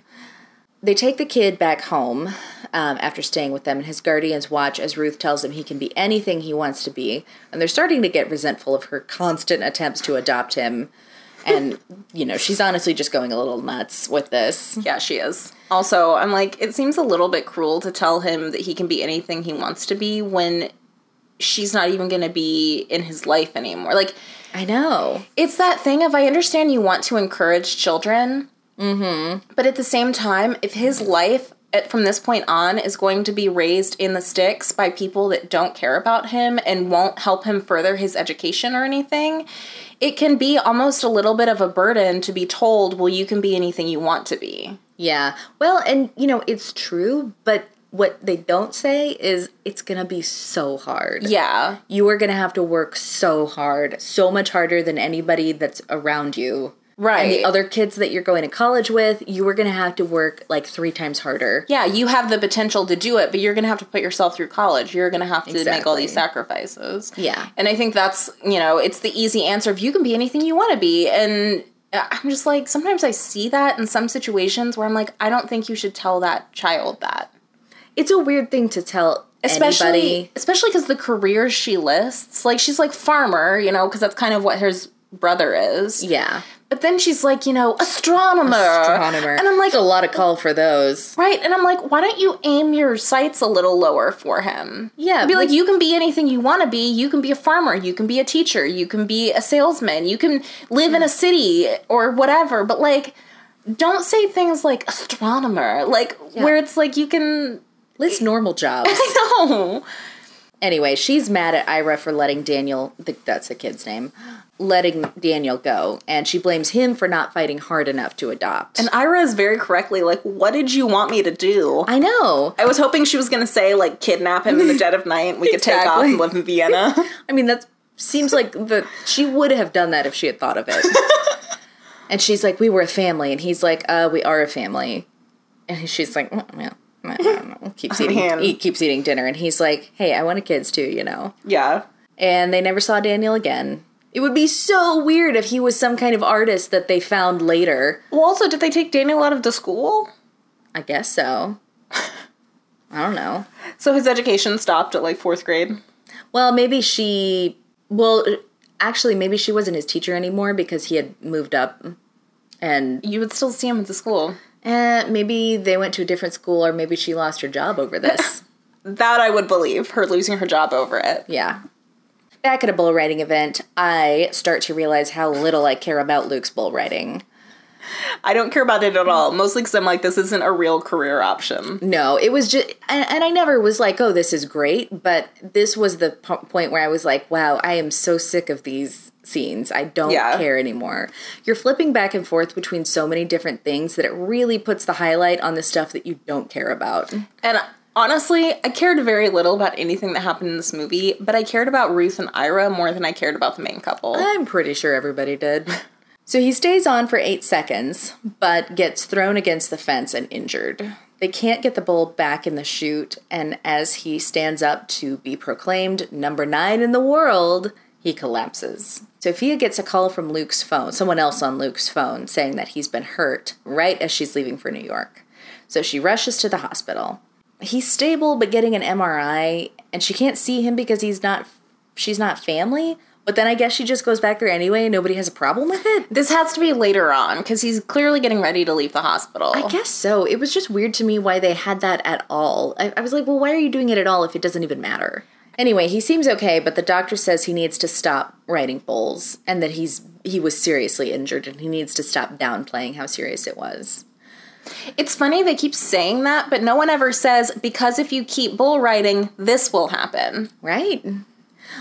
They take the kid back home um, after staying with them, and his guardians watch as Ruth tells him he can be anything he wants to be. And they're starting to get resentful of her constant attempts to adopt him. And, you know, she's honestly just going a little nuts with this. Yeah, she is. Also, I'm like, it seems a little bit cruel to tell him that he can be anything he wants to be when she's not even going to be in his life anymore. Like, I know. it's that thing of I understand you want to encourage children, mm-hmm. but at the same time, if his life at, from this point on is going to be raised in the sticks by people that don't care about him and won't help him further his education or anything, it can be almost a little bit of a burden to be told, well, you can be anything you want to be. Yeah. Well, and you know, it's true, but what they don't say is it's going to be so hard. Yeah. You are going to have to work so hard, so much harder than anybody that's around you. Right. And the other kids that you're going to college with, you are going to have to work like three times harder. Yeah, you have the potential to do it, but you're going to have to put yourself through college. You're going to have to make all these sacrifices. Yeah. And I think that's, you know, it's the easy answer of you can be anything you want to be. And uh, I'm just like, sometimes I see that in some situations where I'm like, I don't think you should tell that child that. It's a weird thing to tell Especially, anybody. especially because the careers she lists, like she's like farmer, you know, because that's kind of what his brother is. Yeah. But then she's like, you know, astronomer. Astronomer. And I'm like, There's a lot of call for those. Right, and I'm like, why don't you aim your sights a little lower for him? Yeah, be like, you can be anything you want to be. You can be a farmer. You can be a teacher. You can be a salesman. You can live in a city or whatever. But like, don't say things like astronomer, like where it's like you can. List normal jobs. No, Anyway, she's mad at Ira for letting Daniel, I think that's the kid's name, letting Daniel go, and she blames him for not fighting hard enough to adopt. and Ira is very correctly like, "What did you want me to do?" I know. I was hoping she was going to say like kidnap him in the dead of night. We could take off and live in Vienna. I mean, that seems like the she would have done that if she had thought of it. and she's like, "We were a family," and he's like, "Uh, we are a family," and she's like, "Well, yeah." I don't know. Keeps eating, eat, keeps eating dinner, and he's like, "Hey, I wanted kids too, you know." yeah. And they never saw Daniel again. It would be so weird if he was some kind of artist that they found later. Well, also, did they take Daniel out of the school? I guess so. I don't know. So his education stopped at like fourth grade. Well, maybe she. Well, actually, maybe she wasn't his teacher anymore because he had moved up, and You would still see him at the school. eh, maybe they went to a different school, or maybe she lost her job over this. That I would believe, her losing her job over it. yeah. Back at a bull riding event, I start to realize how little I care about Luke's bull riding. I don't care about it at all, mostly because I'm like, this isn't a real career option. No, it was just, and, and I never was like, oh, this is great, but this was the po- point where I was like, wow, I am so sick of these scenes. I don't Yeah. care anymore. You're flipping back and forth between so many different things that it really puts the highlight on the stuff that you don't care about. And honestly, I cared very little about anything that happened in this movie, but I cared about Ruth and Ira more than I cared about the main couple. I'm pretty sure everybody did. So he stays on for eight seconds, but gets thrown against the fence and injured. They can't get the bull back in the chute, and as he stands up to be proclaimed number nine in the world, he collapses. Sophia gets a call from Luke's phone, someone else on Luke's phone, saying that he's been hurt right as she's leaving for New York. So she rushes to the hospital. He's stable but getting an MRI, and she can't see him because he's not she's not family. But then I guess she just goes back there anyway and nobody has a problem with it. this has to be later on, because he's clearly getting ready to leave the hospital. I guess so. It was just weird to me why they had that at all. I, I was like, well, why are you doing it at all if it doesn't even matter? Anyway, he seems okay, but the doctor says he needs to stop riding bulls and that he's he was seriously injured and he needs to stop downplaying how serious it was. It's funny they keep saying that, but no one ever says, because if you keep bull riding, this will happen. Right?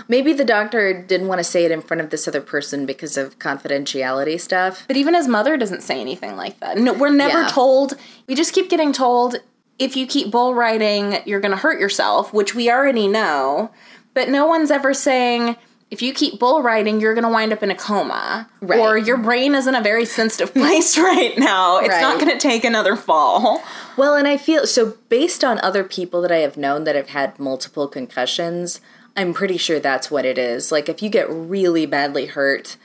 Maybe the doctor didn't want to say it in front of this other person because of confidentiality stuff. But even his mother doesn't say anything like that. No, we're never Yeah. told. We just keep getting told if you keep bull riding, you're going to hurt yourself, which we already know. But no one's ever saying if you keep bull riding, you're going to wind up in a coma, Right. or your brain is in a very sensitive place right now. It's not going to take another fall. Well, and I feel so based on other people that I have known that have had multiple concussions, I'm pretty sure that's what it is. Like if you get really badly hurt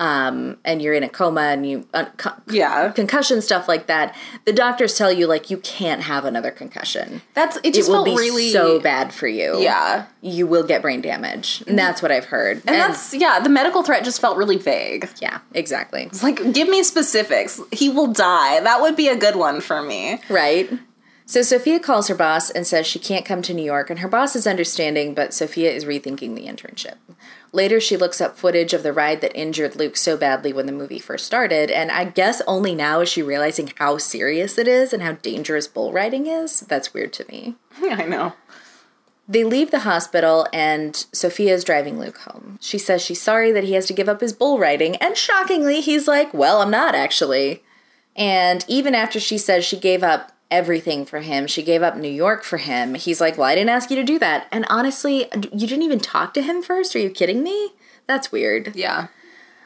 um, and you're in a coma and you uh, Yeah. concussion stuff like that, the doctors tell you like you can't have another concussion. That's it. It Just will felt be really so bad for you. Yeah. you will get brain damage, and that's what I've heard. And, that's yeah. The medical threat just felt really vague. yeah, exactly. It's like, give me specifics. He will die. That would be a good one for me. Right. So Sophia calls her boss and says she can't come to New York, and her boss is understanding, but Sophia is rethinking the internship. Later, she looks up footage of the ride that injured Luke so badly when the movie first started, and I guess only now is she realizing how serious it is and how dangerous bull riding is. That's weird to me. I know. They leave the hospital, and Sophia is driving Luke home. She says she's sorry that he has to give up his bull riding, and shockingly, he's like, Well, I'm not actually. And even after she says she gave up everything for him, she gave up New York for him, he's like, Well, I didn't ask you to do that. And honestly, you didn't even talk to him first? Are you kidding me? That's weird. Yeah.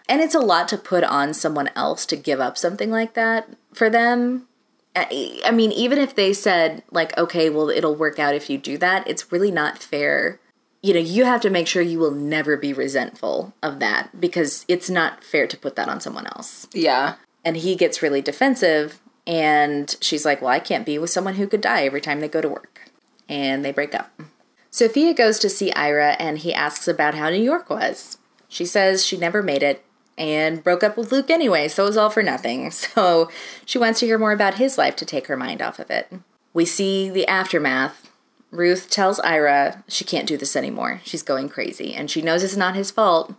And it's a lot to put on someone else to give up something like that for them. I I mean, even if they said, like, okay, well, it'll work out if you do that, it's really not fair. You know, you have to make sure you will never be resentful of that because it's not fair to put that on someone else. Yeah. And he gets really defensive, and she's like, well, I can't be with someone who could die every time they go to work. And they break up. Sophia goes to see Ira, and he asks about how New York was. She says she never made it and broke up with Luke anyway, so it was all for nothing. So she wants to hear more about his life to take her mind off of it. We see the aftermath. Ruth tells Ira she can't do this anymore. She's going crazy, and she knows it's not his fault,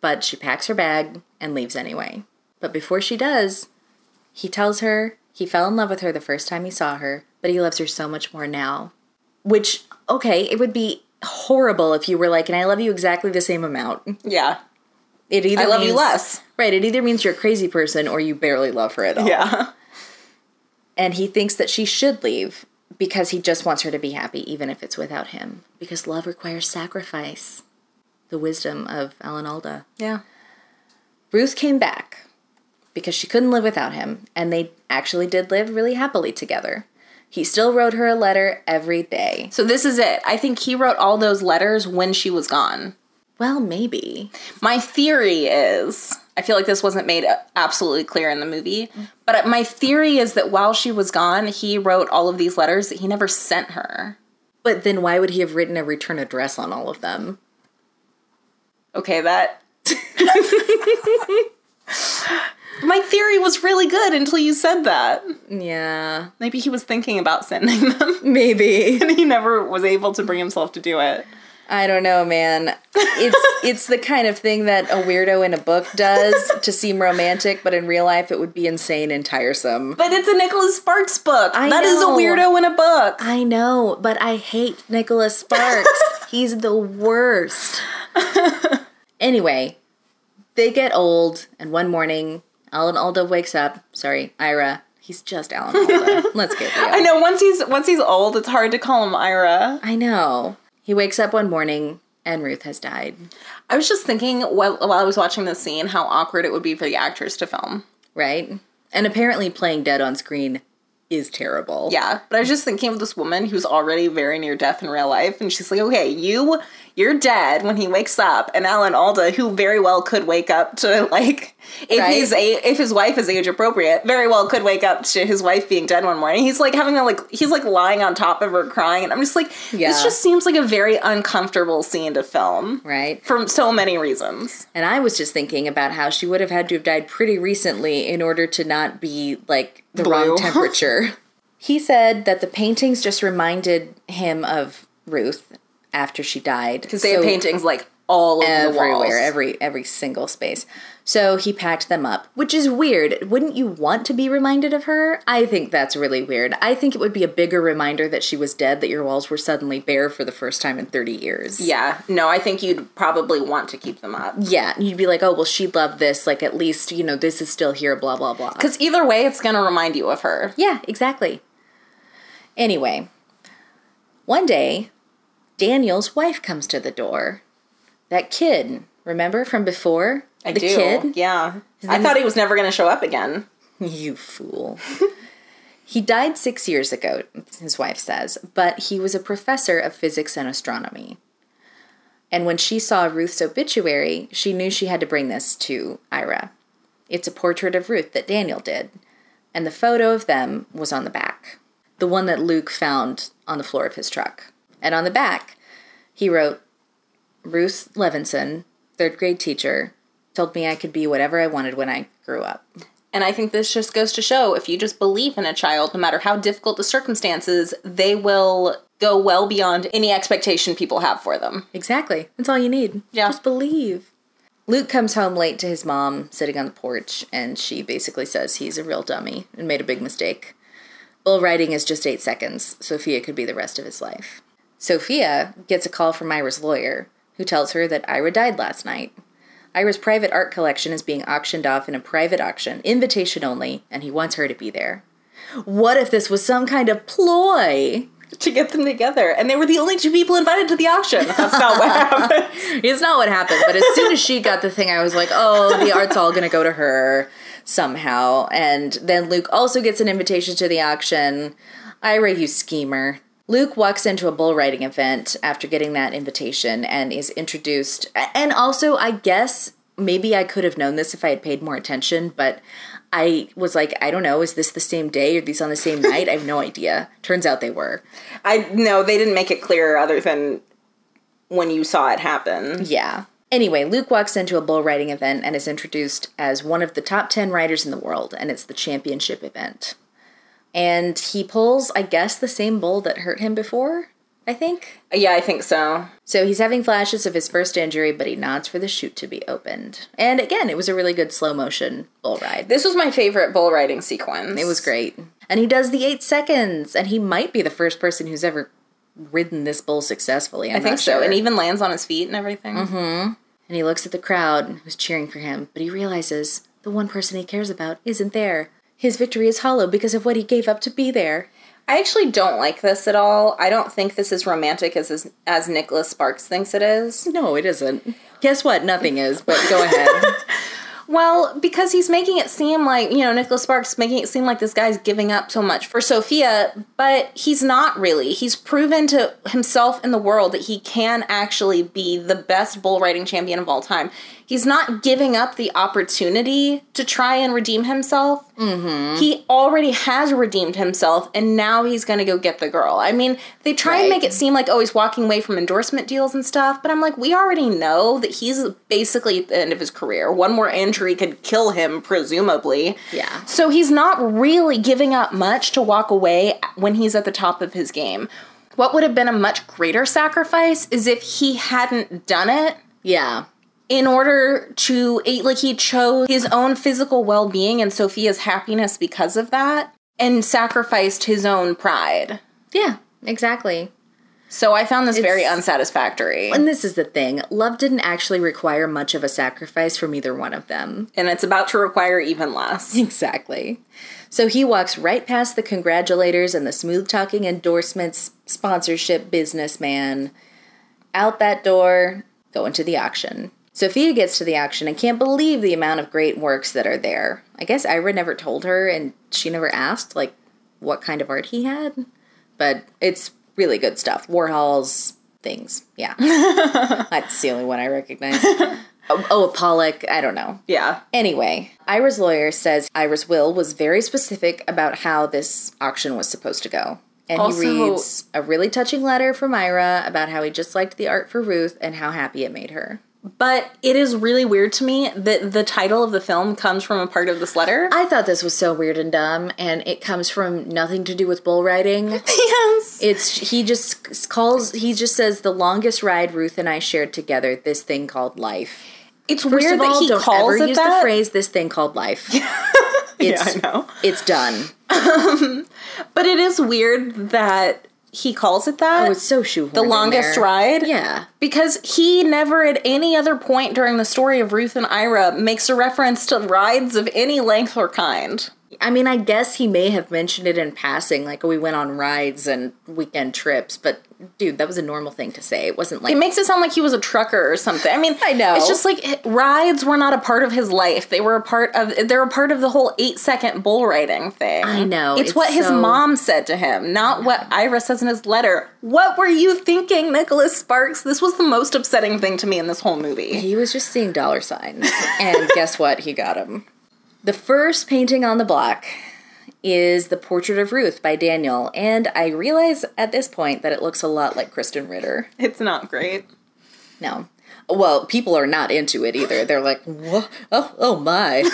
but she packs her bag and leaves anyway. But before she does, he tells her he fell in love with her the first time he saw her, but he loves her so much more now. Which, okay, it would be horrible if you were like, and I love you exactly the same amount. Yeah. It either I love you less. Right, it either means you're a crazy person or you barely love her at all. Yeah. And he thinks that she should leave because he just wants her to be happy, even if it's without him. Because love requires sacrifice. The wisdom of Alan Alda. Yeah. Ruth came back because she couldn't live without him, and they actually did live really happily together. He still wrote her a letter every day. So this is it. I think he wrote all those letters when she was gone. Well, maybe. My theory is I feel like this wasn't made uh, absolutely clear in the movie, but my theory is that while she was gone, he wrote all of these letters that he never sent her. But then why would he have written a return address on all of them? Okay, that. My theory was really good until you said that. Yeah, Maybe he was thinking about sending them maybe. and he never was able to bring himself to do it. I don't know, man. It's it's the kind of thing that a weirdo in a book does to seem romantic, but in real life it would be insane and tiresome. But it's a Nicholas Sparks book. I That is know. a weirdo in a book. I know, but I hate Nicholas Sparks. He's the worst. anyway, they get old, and one morning, Alan Alda wakes up. Sorry, Ira. He's just Alan Alda. Let's get real. I know once he's once he's old, it's hard to call him Ira. I know. He wakes up one morning, and Ruth has died. I was just thinking while, while I was watching this scene how awkward it would be for the actors to film. Right? And apparently, playing dead on screen is terrible. Yeah, but I was just thinking of this woman who's already very near death in real life, and she's like, "Okay, you, you're dead when he wakes up." And Alan Alda, who very well could wake up to like, if Right. he's a, if his wife is age appropriate, very well could wake up to his wife being dead one morning. He's like having a like, he's like lying on top of her crying, and I'm just like, Yeah. this just seems like a very uncomfortable scene to film, Right? for so many reasons. And I was just thinking about how she would have had to have died pretty recently in order to not be like the Blue. wrong temperature. he said that the paintings just reminded him of Ruth after she died. Because they have paintings like all over the walls. everywhere, every every single space. So he packed them up, which is weird. Wouldn't you want to be reminded of her? I think that's really weird. I think it would be a bigger reminder that she was dead that your walls were suddenly bare for the first time in 30 years. Yeah, no, I think you'd probably want to keep them up. Yeah, you'd be like, "Oh, well she loved this. Like at least, you know, this is still here blah blah blah." Because either way, it's going to remind you of her. Yeah, exactly. Anyway, one day, Daniel's wife comes to the door. That kid, remember from before? I the do. kid? Yeah. I thought he was never going to show up again. You fool. he died six years ago, his wife says, but he was a professor of physics and astronomy. And when she saw Ruth's obituary, she knew she had to bring this to Ira. It's a portrait of Ruth that Daniel did, and the photo of them was on the back. The one that Luke found on the floor of his truck. And on the back, he wrote, Ruth Levinson, third grade teacher, told me I could be whatever I wanted when I grew up. And I think this just goes to show if you just believe in a child, no matter how difficult the circumstances, they will go well beyond any expectation people have for them. Exactly. That's all you need. Yeah. Just believe. Luke comes home late to his mom sitting on the porch, and she basically says he's a real dummy and made a big mistake. Bull riding is just eight seconds. Sophia could be the rest of his life. Sophia gets a call from Ira's lawyer, who tells her that Ira died last night. Ira's private art collection is being auctioned off in a private auction, invitation only, and he wants her to be there. What if this was some kind of ploy? To get them together. And they were the only two people invited to the auction. That's not what happened. It's not what happened, but as soon as she got the thing, I was like, oh, the art's all gonna go to her somehow. And then Luke also gets an invitation to the auction. Ira, you schemer. Luke walks into a bull riding event after getting that invitation and is introduced. And also, I guess maybe I could have known this if I had paid more attention, but I was like, I don't know, is this the same day? Are these on the same night? I have no idea. Turns out they were. I no, they didn't make it clear other than when you saw it happen. Yeah. Anyway, Luke walks into a bull riding event and is introduced as one of the top 10 riders in the world, and it's the championship event. And he pulls, I guess, the same bull that hurt him before, I think. Yeah, I think so. So he's having flashes of his first injury, but he nods for the chute to be opened. And again, it was a really good slow motion bull ride. This was my favorite bull riding sequence. It was great. And he does the eight seconds, and he might be the first person who's ever ridden this bull successfully. I'm I think not so. And even lands on his feet and everything. Mm-hmm. And he looks at the crowd who's cheering for him, but he realizes the one person he cares about isn't there. His victory is hollow because of what he gave up to be there. I actually don't like this at all. I don't think this is romantic as as, as Nicholas Sparks thinks it is. No, it isn't. Guess what? Nothing is, but go ahead. Well, because he's making it seem like, you know, Nicholas Sparks making it seem like this guy's giving up so much for Sophia, but he's not really. He's proven to himself and the world that he can actually be the best bull riding champion of all time. He's not giving up the opportunity to try and redeem himself. Mm-hmm. He already has redeemed himself, and now he's going to go get the girl. I mean, they try and make it seem like, oh, he's walking away from endorsement deals and stuff, but I'm like, we already know that he's basically at the end of his career. One more injury could kill him, presumably. Yeah. So he's not really giving up much to walk away when he's at the top of his game. What would have been a much greater sacrifice is if he hadn't done it yeah. In order to eat like he chose his own physical well-being and Sophia's happiness because of that and sacrificed his own pride. Yeah, exactly. So I found this very unsatisfactory. And this is the thing love didn't actually require much of a sacrifice from either one of them. and it's about to require even less. Exactly. So he walks right past the congratulators and the smooth talking endorsements, sponsorship businessman, out that door, going to the auction. Sophia gets to the auction and can't believe the amount of great works that are there. I guess Ira never told her and she never asked, like, what kind of art he had. But it's really good stuff. Warhol's things. Yeah. That's the only one I recognize. oh, oh, Pollock. I don't know. Yeah. Anyway, Ira's lawyer says Ira's will was very specific about how this auction was supposed to go. And Also- he reads a really touching letter from Ira about how he just liked the art for Ruth and how happy it made her. But it is really weird to me that the title of the film comes from a part of this letter. I thought this was so weird and dumb, and it comes from nothing to do with bull riding. yes. It's he just calls he just says the longest ride Ruth and I shared together, this thing called life. It's First weird all, that he don't calls ever it use that. the phrase "this thing called life." It's, yeah, I know. It's done. Um, but it is weird that he calls it that. Oh, it's so shoehorned. the longest ride. Yeah. Because he never at any other point during the story of Ruth and Ira makes a reference to rides of any length or kind. I mean, I guess he may have mentioned it in passing, like we went on rides and weekend trips, but dude, that was a normal thing to say. It wasn't like It makes it sound like he was a trucker or something. I mean, I know. It's just like h- rides were not a part of his life. They were a part of. They're a part of the whole eight second bull riding thing. I know, It's, it's what his mom said to him, not what Ira says in his letter. What were you thinking, Nicholas Sparks? This was the most upsetting thing to me in this whole movie. he was just seeing dollar signs. and guess what? He got them. The first painting on the block is The Portrait of Ruth by Daniel, and I realize at this point that it looks a lot like Krysten Ritter. It's not great. No. Well, people are not into it either. They're like, what? Oh, oh my.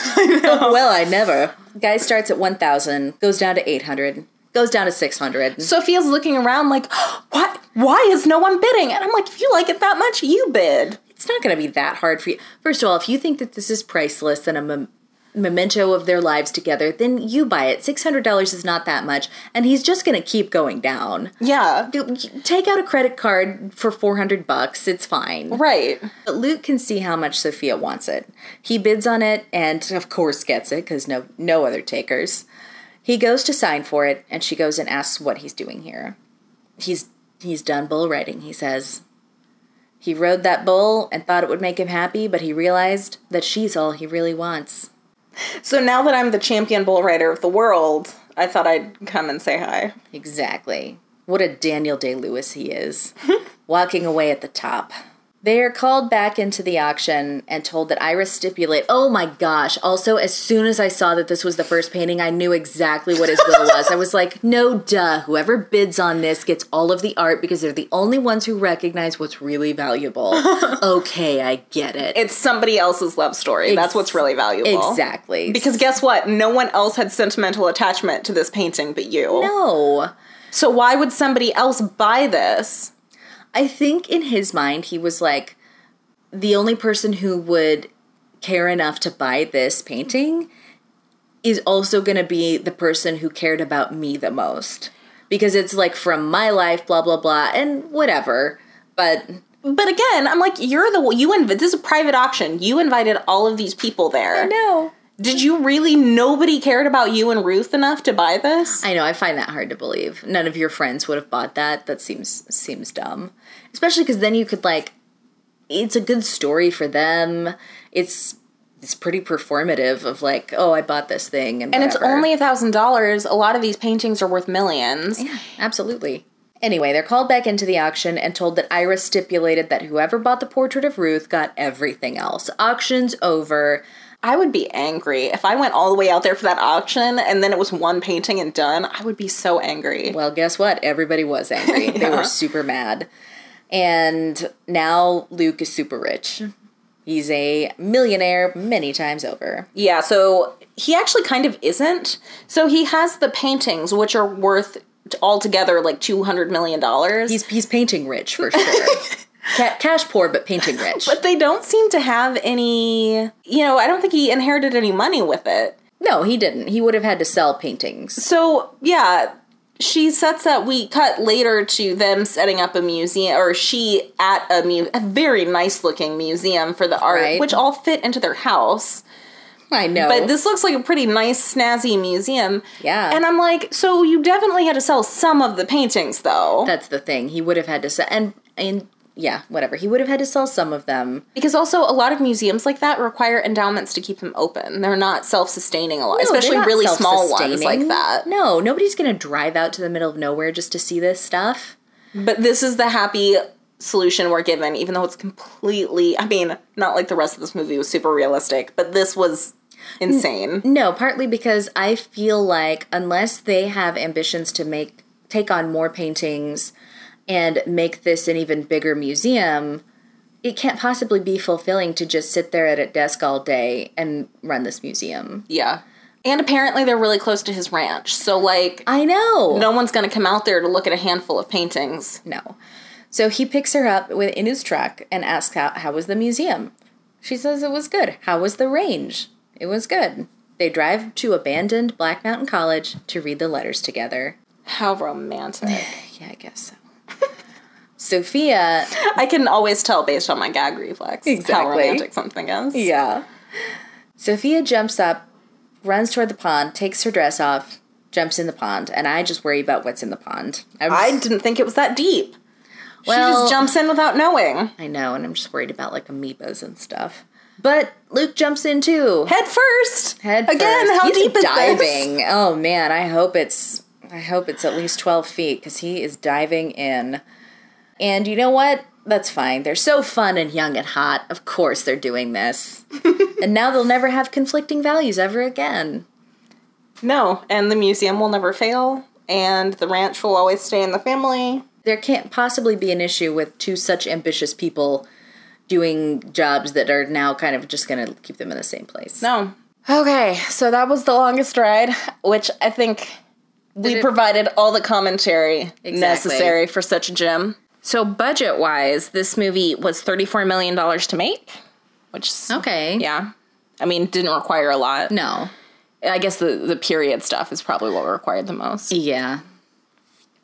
Oh, well, I never. Guy starts at 1,000, goes down to 800, Goes down to 600. Sophia's looking around like, what? Why is no one bidding? And I'm like, if you like it that much, you bid. It's not going to be that hard for you. First of all, if you think that this is priceless and I'm a memento of their lives together, then you buy it. $600 is not that much, and he's just going to keep going down. Yeah. Take out a credit card for 400 bucks. It's fine. Right. But Luke can see how much Sophia wants it. He bids on it and of course gets it cuz no no other takers. He goes to sign for it and she goes and asks what he's doing here. He's he's done bull riding, he says. He rode that bull and thought it would make him happy, but he realized that she's all he really wants. So now that I'm the champion bull rider of the world, I thought I'd come and say hi. Exactly. What a Daniel Day Lewis he is. Walking away at the top. They are called back into the auction and told that Ira's stipulate. Oh my gosh. Also, as soon as I saw that this was the first painting, I knew exactly what his will was. I was like, no duh. Whoever bids on this gets all of the art because they're the only ones who recognize what's really valuable. okay, I get it. It's somebody else's love story. That's what's really valuable. exactly. Because guess what? No one else had sentimental attachment to this painting but you. no. So why would somebody else buy this? I think in his mind, he was like, the only person who would care enough to buy this painting is also going to be the person who cared about me the most. Because it's like from my life, blah, blah, blah, and whatever. But But again, I'm like, you're the you inv- this is a private auction. You invited all of these people there. no. Did you really? Nobody cared about you and Ruth enough to buy this. I know, I find that hard to believe. None of your friends would have bought that. That seems seems dumb. Especially because then you could like it's a good story for them. It's it's pretty performative of like, oh, I bought this thing and and it's only a thousand dollars. A lot of these paintings are worth millions. Yeah, absolutely. Anyway, they're called back into the auction and told that Ira's stipulated that whoever bought the portrait of Ruth got everything else. Auction's over. I would be angry if I went all the way out there for that auction and then it was one painting and done. I would be so angry. Well, guess what? Everybody was angry. They were super mad. And now Luke is super rich. Mm-hmm. He's a millionaire many times over. Yeah, so he actually kind of isn't. So he has the paintings, which are worth altogether like two hundred million dollars. He's he's painting rich for sure. Cash poor, but painting rich. but they don't seem to have any. You know, I don't think he inherited any money with it. no, he didn't. He would have had to sell paintings. So yeah, she sets up. We cut later to them setting up a museum, or she at a mu- a very nice looking museum for the art, Right. which all fit into their house. I know. But this looks like a pretty nice, snazzy museum. Yeah. And I'm like, so you definitely had to sell some of the paintings, though. That's the thing. He would have had to sell, and and yeah, whatever. He would have had to sell some of them. because also, a lot of museums like that require endowments to keep them open. They're not self sustaining a lot, No, especially really small ones like that. No, nobody's going to drive out to the middle of nowhere just to see this stuff. But this is the happy solution we're given, even though it's completely, I mean, not like the rest of this movie was super realistic, but this was insane. No, partly because I feel like unless they have ambitions to make take on more paintings and make this an even bigger museum, it can't possibly be fulfilling to just sit there at a desk all day and run this museum. Yeah. And apparently they're really close to his ranch. So, like, I know. no one's going to come out there to look at a handful of paintings. No. So he picks her up with, in his truck and asks how, how was the museum? She says it was good. How was the range? It was good. They drive to abandoned Black Mountain College to read the letters together. How romantic. Yeah, I guess so. Sophia, I can always tell based on my gag reflex how Exactly. romantic something is. yeah. Sophia jumps up, runs toward the pond, takes her dress off, jumps in the pond, and I just worry about what's in the pond. I'm I didn't think it was that deep. she Well- just jumps in without knowing. I know, and I'm just worried about like amoebas and stuff. But Luke jumps in too. Head first. Head Again, first. how He's deep is diving. this? Oh man, I hope it's I hope it's at least twelve feet because he is diving in. And you know what? That's fine. They're so fun and young and hot. Of course they're doing this. and now they'll never have conflicting values ever again. No, and the museum will never fail, and the ranch will always stay in the family. There can't possibly be an issue with two such ambitious people doing jobs that are now kind of just going to keep them in the same place. No. Okay, so that was the longest ride, which I think we it- provided all the commentary Exactly. necessary for such a gem. So budget wise, this movie was $34 million to make, which is, Okay. yeah. I mean, didn't require a lot. No. I guess the, the period stuff is probably what required the most. Yeah.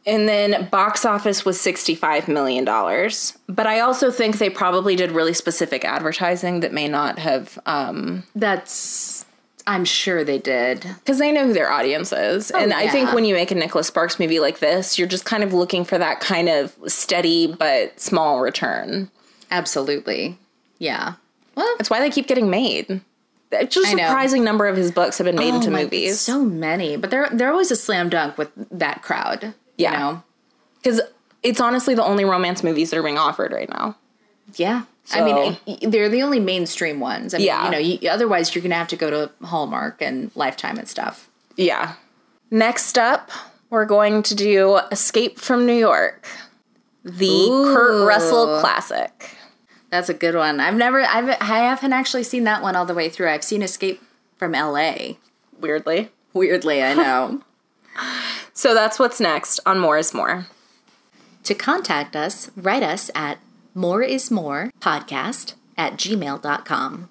And then box office was $65 million. But I also think they probably did really specific advertising that may not have, um, That's. I'm sure they did. because they know who their audience is. Oh, and I think when you make a Nicholas Sparks movie like this, you're just kind of looking for that kind of steady but small return. Absolutely. Yeah. Well, That's why they keep getting made. Just a surprising number of his books have been made oh into oh my- movies. So many, but they're they're always a slam dunk with that crowd. Yeah. You know? Because it's honestly the only romance movies that are being offered right now. Yeah. I mean, they're the only mainstream ones. I mean, Yeah. you know, you, otherwise you're gonna have to go to Hallmark and Lifetime and stuff. Yeah. Next up, we're going to do Escape from New York, the Kurt Russell classic. That's a good one. I've never, I've, I haven't actually seen that one all the way through. I've seen Escape from L.A. Weirdly. Weirdly, I know. So that's what's next on More is More. to contact us, write us at moreismorepodcast at gmail.com.